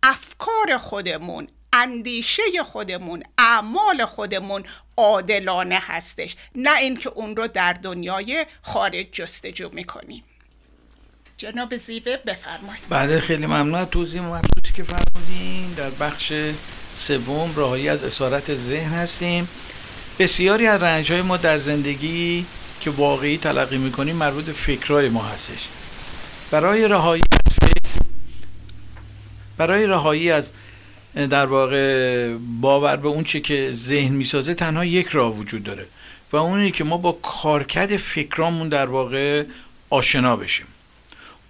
[SPEAKER 3] افکار خودمون اندیشه خودمون اعمال خودمون عادلانه هستش. نه اینکه اون رو در دنیای خارج جستجو می‌کنیم. جناب زیوه بفرمایید.
[SPEAKER 2] بله خیلی ممنون. توضیح مبسوطی که فرمودین در بخش سوم راهی از اسارت ذهن هستیم. بسیاری از رنج های ما در زندگی که واقعی تلقی می‌کنیم مربوط به فکرهای ما هستش. برای رهایی از فکر برای رهایی از در واقع باور به اون چه که ذهن می‌سازه تنها یک راه وجود داره و اونی که ما با کارکرد فکرامون در واقع آشنا بشیم.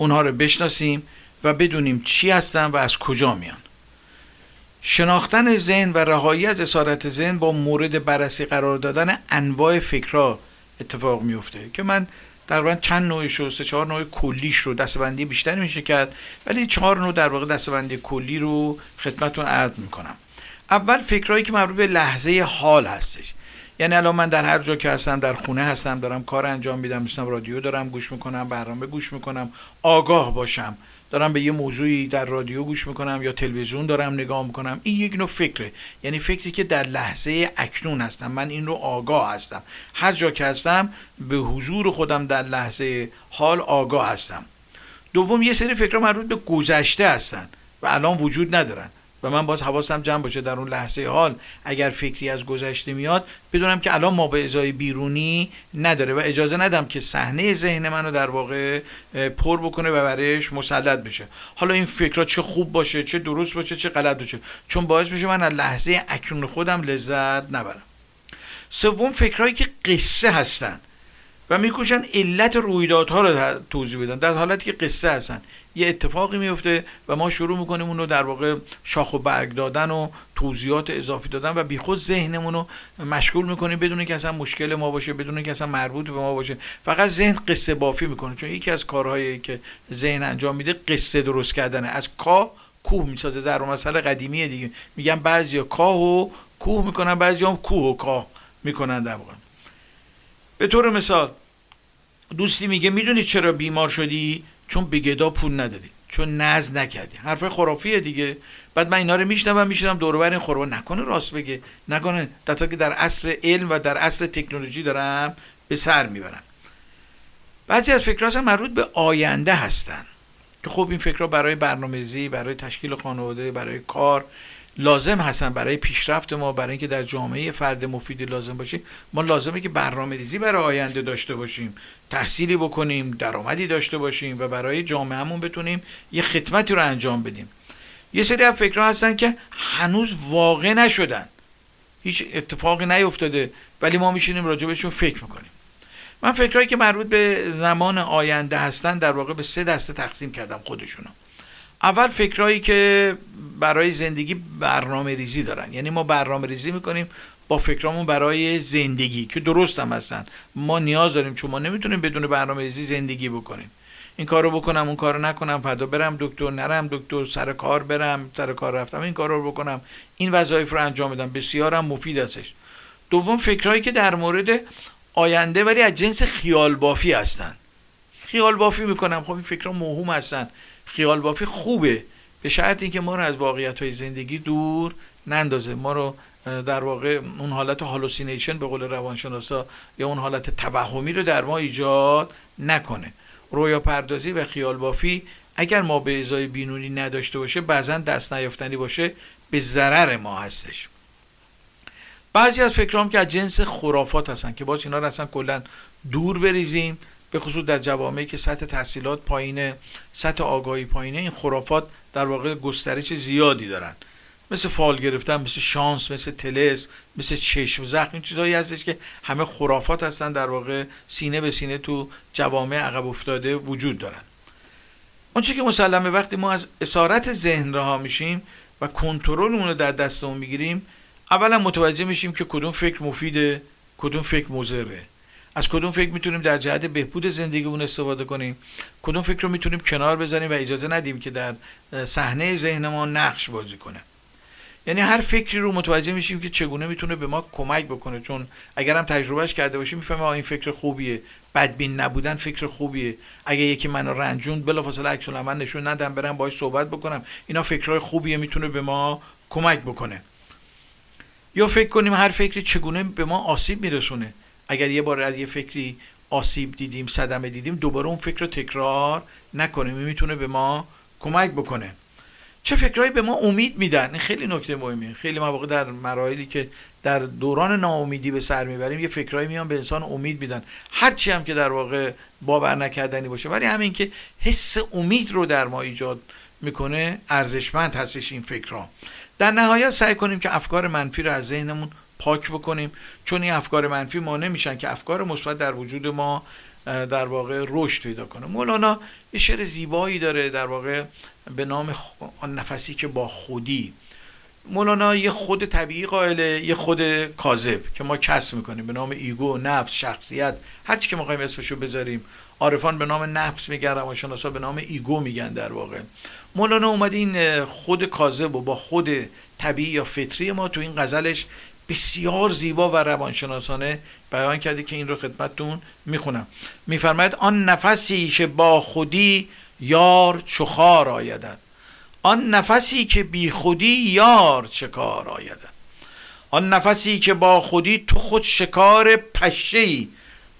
[SPEAKER 2] اونها رو بشناسیم و بدونیم چی هستن و از کجا میان. شناختن ذهن و رهایی از اسارت ذهن با مورد بررسی قرار دادن انواع فکرها اتفاق میفته که من تقریبا چند نوعش رو سه چهار نوع کلیش رو دستبندی بیشتری میشه کرد ولی چهار نوع در واقع دستبندی کلی رو خدمتتون عرض می‌کنم. اول فکرهایی که مربوط به لحظه حال هستش. یعنی الان من در هر جا که هستم در خونه هستم دارم کار انجام میدم میشنم رادیو دارم گوش می‌کنم برنامه گوش می‌کنم آگاه باشم. دارم به یه موضوعی در رادیو گوش می‌کنم یا تلویزیون دارم نگاه می‌کنم. این یک نوع فکره. یعنی فکری که در لحظه اکنون هستم. من این رو آگاه هستم. هر جا که هستم به حضور خودم در لحظه حال آگاه هستم. دوم یه سری فکرها مربوط به گذشته هستن و الان وجود ندارن. و من باز حواسم جمع باشه در اون لحظه حال اگر فکری از گذشته میاد بدونم که الان ما به ازای بیرونی نداره و اجازه ندم که صحنه ذهن منو در واقع پر بکنه و برایش مسلط بشه. حالا این فکرها چه خوب باشه چه درست باشه چه غلط باشه. چون باعث میشه من از لحظه اکنون خودم لذت نبرم. سوم فکرهایی که قصه هستن. و میکوشن علت رویدادها رو توضیح بدن. در حالتی که قصه هستن. یه اتفاقی میفته و ما شروع می‌کنیم اون رو در واقع شاخ و برگ دادن و توضیحات اضافی دادن و بیخود ذهنمون رو مشغول می‌کنیم بدون که اصلا مشکل ما باشه بدون که اصلا مربوط به ما باشه. فقط ذهن قصه بافی می‌کنه. چون یکی از کارهایی که ذهن انجام میده قصه درست کردنه. از کا کوه می‌سازه. ضرب مسئله قدیمیه دیگه. میگن بعضیا کاه و کوه می‌کنن بعضی هم کوه و کاه می‌کنن در واقع. به طور مثال دوستی میگه می‌دونی چرا بیمار شدی؟ چون به گدا پول ندادی. چون نز نکردی. حرف خرافیه دیگه. بعد من اینا رو میشنوم میشنم دور بر این خوربا نکنه راست بگه. نکنه. در که در عصر علم و در عصر تکنولوژی دارم به سر می‌برم. بعضی از فکرها هم مربوط به آینده هستن. که خب این فکرها برای برنامه‌ریزی برای تشکیل خانواده برای کار لازم هستن برای پیشرفت ما برای اینکه در جامعه فرد مفیدی لازم باشیم ما لازمه که برنامه ریزی برای آینده داشته باشیم تحصیلی بکنیم درآمدی داشته باشیم و برای جامعهمون بتونیم یه خدمتی رو انجام بدیم. یه سری از فکرها هستن که هنوز واقع نشدن. هیچ اتفاقی نیفتاده ولی ما میشینیم راجبشون فکر می‌کنیم. من فکرهایی که مربوط به زمان آینده هستن در واقع به سه دسته تقسیم کردم خودشونو. اول فکرهایی که برای زندگی برنامه ریزی دارن. یعنی ما برنامه ریزی می‌کنیم با فکرامون برای زندگی که درست هم هستن. ما نیاز داریم چون ما نمی‌تونیم بدون برنامه ریزی زندگی بکنیم. این کارو بکنم اون کارو نکنم فردا برم دکتر نرم دکتر سر کار برم سر کار رفتم این کارو بکنم. این وظایف رو انجام بدم بسیارم مفید هستش. دوم فکرهایی که در مورد آینده ولی از جنس خیال بافی هستن. خیال بافی می‌کنم. خب این فکرها موهوم هستن. خیال بافی خوبه. به شرط اینکه ما رو از واقعیت های زندگی دور نندازه. ما رو در واقع اون حالت hallucination به قول روانشناسا یا اون حالت توهمی رو در ما ایجاد نکنه. رویا پردازی و خیال بافی اگر ما به ازای بینونی نداشته باشه بعضا دست نیافتنی باشه به ضرر ما هستش. بعضی از فکرام که از جنس خرافات هستن که باز اینا رو اصلا کلا دور بریزیم به خصوص در جوامعی که سطح تحصیلات پایینه سطح آگاهی پایینه این خرافات در واقع گسترش زیادی دارن. مثل فال گرفتن مثل شانس مثل تلس مثل چشم زخم این چیزهایی هستش که همه خرافات هستن در واقع سینه به سینه تو جوامع عقب افتاده وجود دارن. اونچه که مسلمه وقتی ما از اسارت ذهن رها میشیم و کنترل اون رو در دستمون می‌گیریم اولا متوجه میشیم که کدوم فکر مفیده کدوم فکر مضره. از کدوم فکر می‌تونیم در جهت بهبود زندگی اون استفاده کنیم؟ کدوم فکر رو می‌تونیم کنار بزنیم و اجازه ندیم که در صحنه ذهن ما نقش بازی کنه؟ یعنی هر فکری رو متوجه میشیم که چگونه می‌تونه به ما کمک بکنه. چون اگر هم تجربهش کرده باشیم می‌فهمیم این فکر خوبیه. بدبین نبودن فکر خوبیه. اگه یکی منو رنجون بلافاصله عکس العمل نشون ندم برم باهاش صحبت بکنم. اینا فکرهای خوبیه می‌تونه به ما کمک بکنه. یا فکر کنیم هر فکری چگونه به ما آسیب میرسونه. اگر یه بار از یه فکری آسیب دیدیم صدمه دیدیم دوباره اون فکر رو تکرار نکنیم. این می‌تونه به ما کمک بکنه. چه فکرهایی به ما امید میدن؟ این خیلی نکته مهمیه. خیلی مواقع در مراحلی که در دوران ناامیدی به سر می‌بریم یه فکرهایی میان به انسان امید میدن. هرچی هم که در واقع باور نکردنی باشه. ولی همین که حس امید رو در ما ایجاد می‌کنه ارزشمند هستش این فکرها. در نهایت سعی کنیم که افکار منفی رو از ذهنمون پاک بکنیم. چون این افکار منفی ما نمیشن که افکار مثبت در وجود ما در واقع رشد پیدا کنه. مولانا یه شعر زیبایی داره در واقع به نام آن نفسی که با خودی. مولانا یه خود طبیعی قائله یه خود کاذب که ما کسب می‌کنیم. به نام ego نفس شخصیت هر چی که می‌خوایم اسمشو بذاریم. عارفان به نام نفس میگن روانشناسا به نام ego میگن در واقع. مولانا اومده این خود کاذب و با خود طبیعی یا فطری ما تو این غزلش بسیار زیبا و روانشناسانه بیان کرده که این رو خدمتتون می‌خونم. میفرماید آن نفسی که با خودی یار چخار آیدد آن نفسی که بی خودی یار چه کار آیدد آن نفسی که با خودی تو خود شکار پشه ای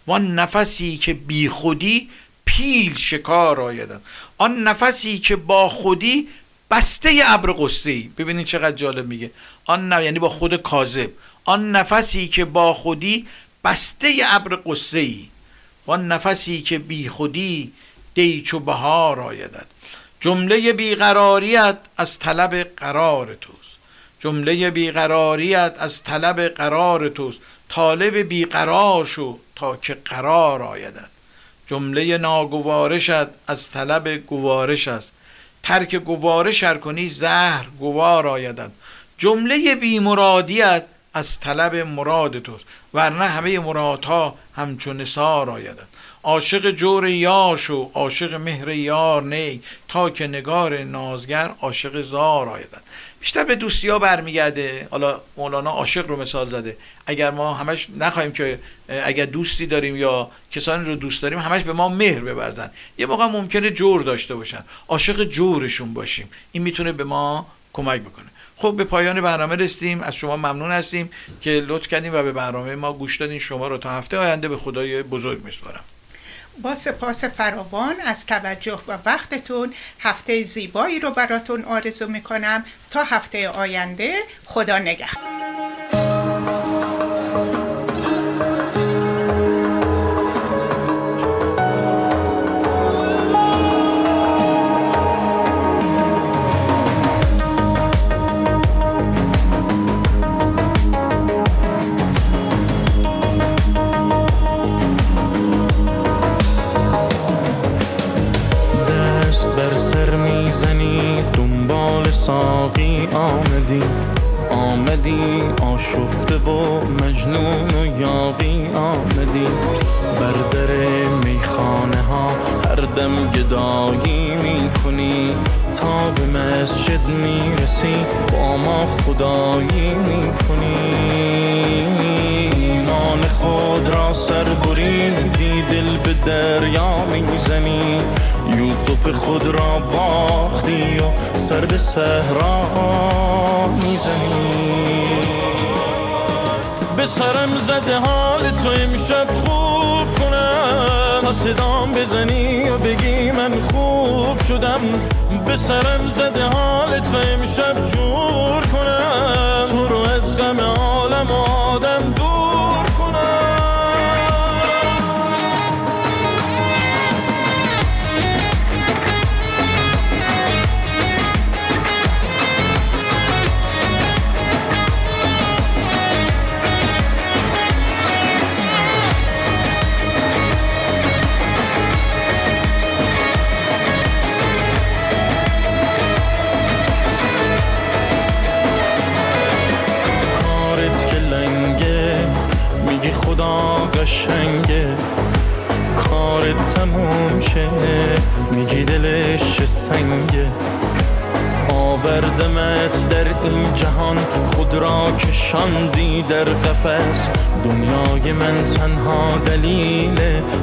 [SPEAKER 2] وان نفسی که بی خودی پیل شکار آیدد آن نفسی که با خودی بسته ابر قصه ای ببینید چقدر جالب میگه. آن نه یعنی با خود کاذب. آن نفسی که با خودی بسته ابر قصه ای وان نفسی که بی خودی دیچ و بهار آیدد جمله بیقراریت از طلب قرار توست. جمله بیقراریت از طلب قرار توست. طالب بیقرار شو تا که قرار آیدد جمله ناگوارشت از طلب گوارش است. ترک گوارش ار کنی زهر گوار آیدد جمله بیمرادیت از طلب مراد توست ورنه همه مرادها همچون نسار آیدد عاشق جور یار شو عاشق مهر یار نی تا که نگار نازگر عاشق زار آیدد بیشتر به دوستی ها برمیگرده. حالا مولانا عاشق رو مثال زده. اگر ما همش نخواهیم که اگر دوستی داریم یا کسانی رو دوست داریم همش به ما مهر ببرزن. یه موقع ممکنه جور داشته باشن. عاشق جورشون باشیم. این می‌تونه به ما کمک بکنه. خب به پایان برنامه رسیدیم. از شما ممنون هستیم که لطف کردیم و به برنامه ما گوش دادین. شما رو تا هفته آینده به خدای بزرگ میسپارم.
[SPEAKER 3] با سپاس فراوان از توجه و وقتتون. هفته زیبایی رو براتون آرزو می‌کنم. تا هفته آینده خدا نگهدار.
[SPEAKER 4] ساقی آمدی آمدی آشفته و مجنون و یاقی آمدی. بر در میخانه ها هر دم گدایی می‌کنی. تا به مسجد می‌رسی با ما خدایی می‌کنی. ایمان خود را سر برین دی دل به دریا می‌زنی. یوسف خود را باختی و سر به صحرا می‌زنی. به سرم زده حال تو امشب خوب کنم. تا صدام بزنی و بگی من خوب شدم. به سرم زده حال تو امشب جور کنم. تو رو از غم عالم تموم شه میگی دلش سنگه؟ آوردمت در این جهان خود را کشاندی در قفس. دنیای من تنها دلیل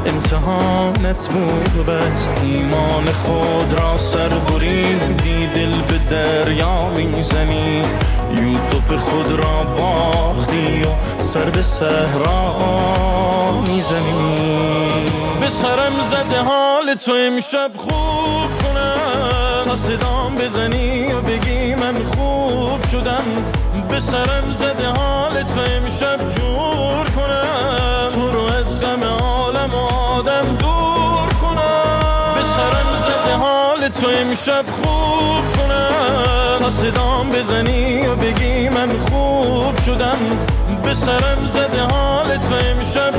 [SPEAKER 4] امتحانت بود بس. ایمان خود را سر دی دل به دریا می‌زنی. یوسف خود را باختی و سر به صحرا می‌زنی. به سرم زده حال تو امشب خوب کنم. تا صدام بزنی و بگی من خوب شدم. به سرم زده حال تو امشب جور کنم. تو رو از غم عالم و آدم دور کنم. به سرم زده حال تو امشب خوب کنم. تا صدام بزنی و بگی من خوب شدم. به سرم زده حال تو امشب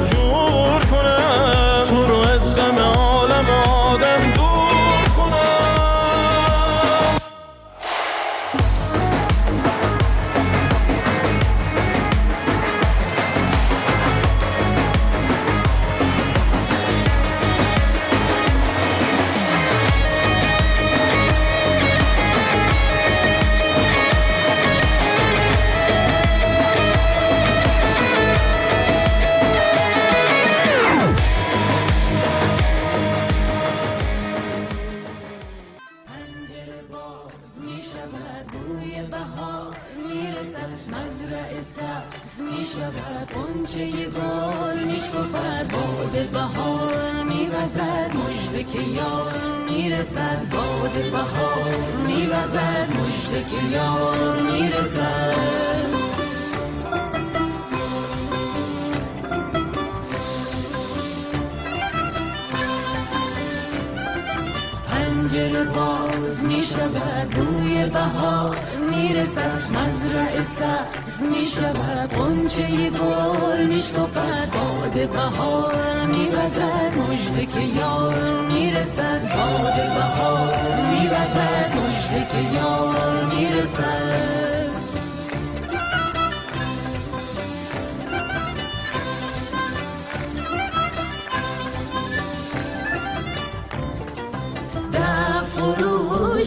[SPEAKER 6] بهار می رسد مزرع سبز می شود قنچه گل می شکفد باد بهار می وزد مجده که یار می رسد باد بهار می وزد مجده که یار می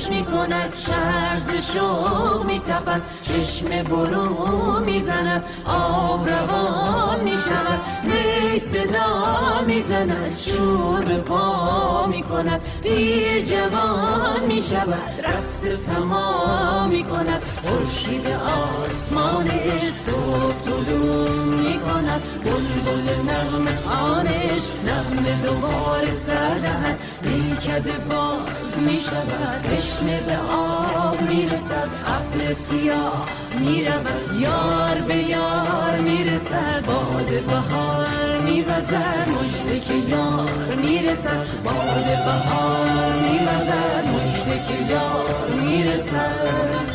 [SPEAKER 6] فروش می کند شرز شوق می چشم برو می زند آب روان می شود نی صدا می شور به پا می کند پیر جوان می شود رقص سما می کند خورشید آسمانش صبح طلوع می کند بلبل نغم خانش نغم دوباره سردهد نیکد باز می شود تشنه به آب می رسد ابر سیاه می رود یار به یار می رسد باد بهار می وزد مجده که یار می رسد باد بهار می وزد مجده که یار می رسد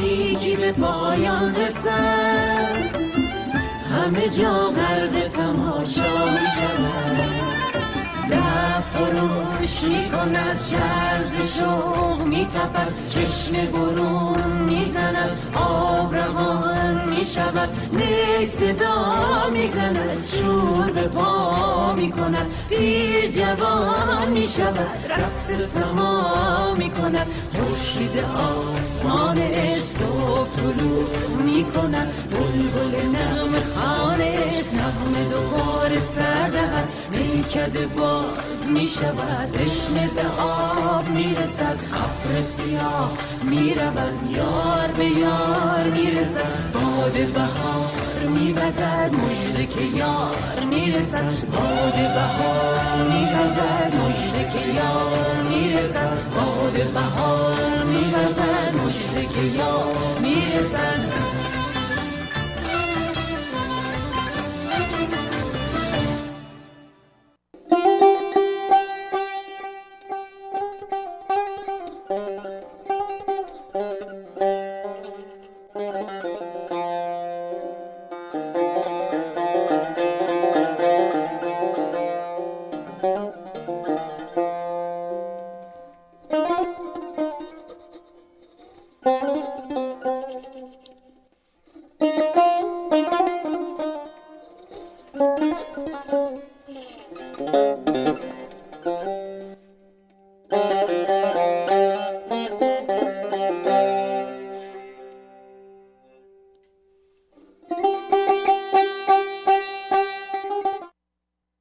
[SPEAKER 6] تاریکی به پایان رسد. همه جا غرق تماشا شود فروش می کند شرز شوق می تپد چشم برون می زند آب روان می شود نی صدا می زند شور به پا می کند پیر جوان می شود رقص سما می کند خورشید آسمانش صبح طلوع می کند بلبل نغم خانش نغم دوباره سردهد میکد باز می شود تشنه به آب می رسد. ابر سیاه می رود یار به یار می رسد. باد بهار می وزد مجده که یار می رسد. باد بهار می وزد مجده که یار می رسد. باد بهار می وزد مجده که یار می رسد.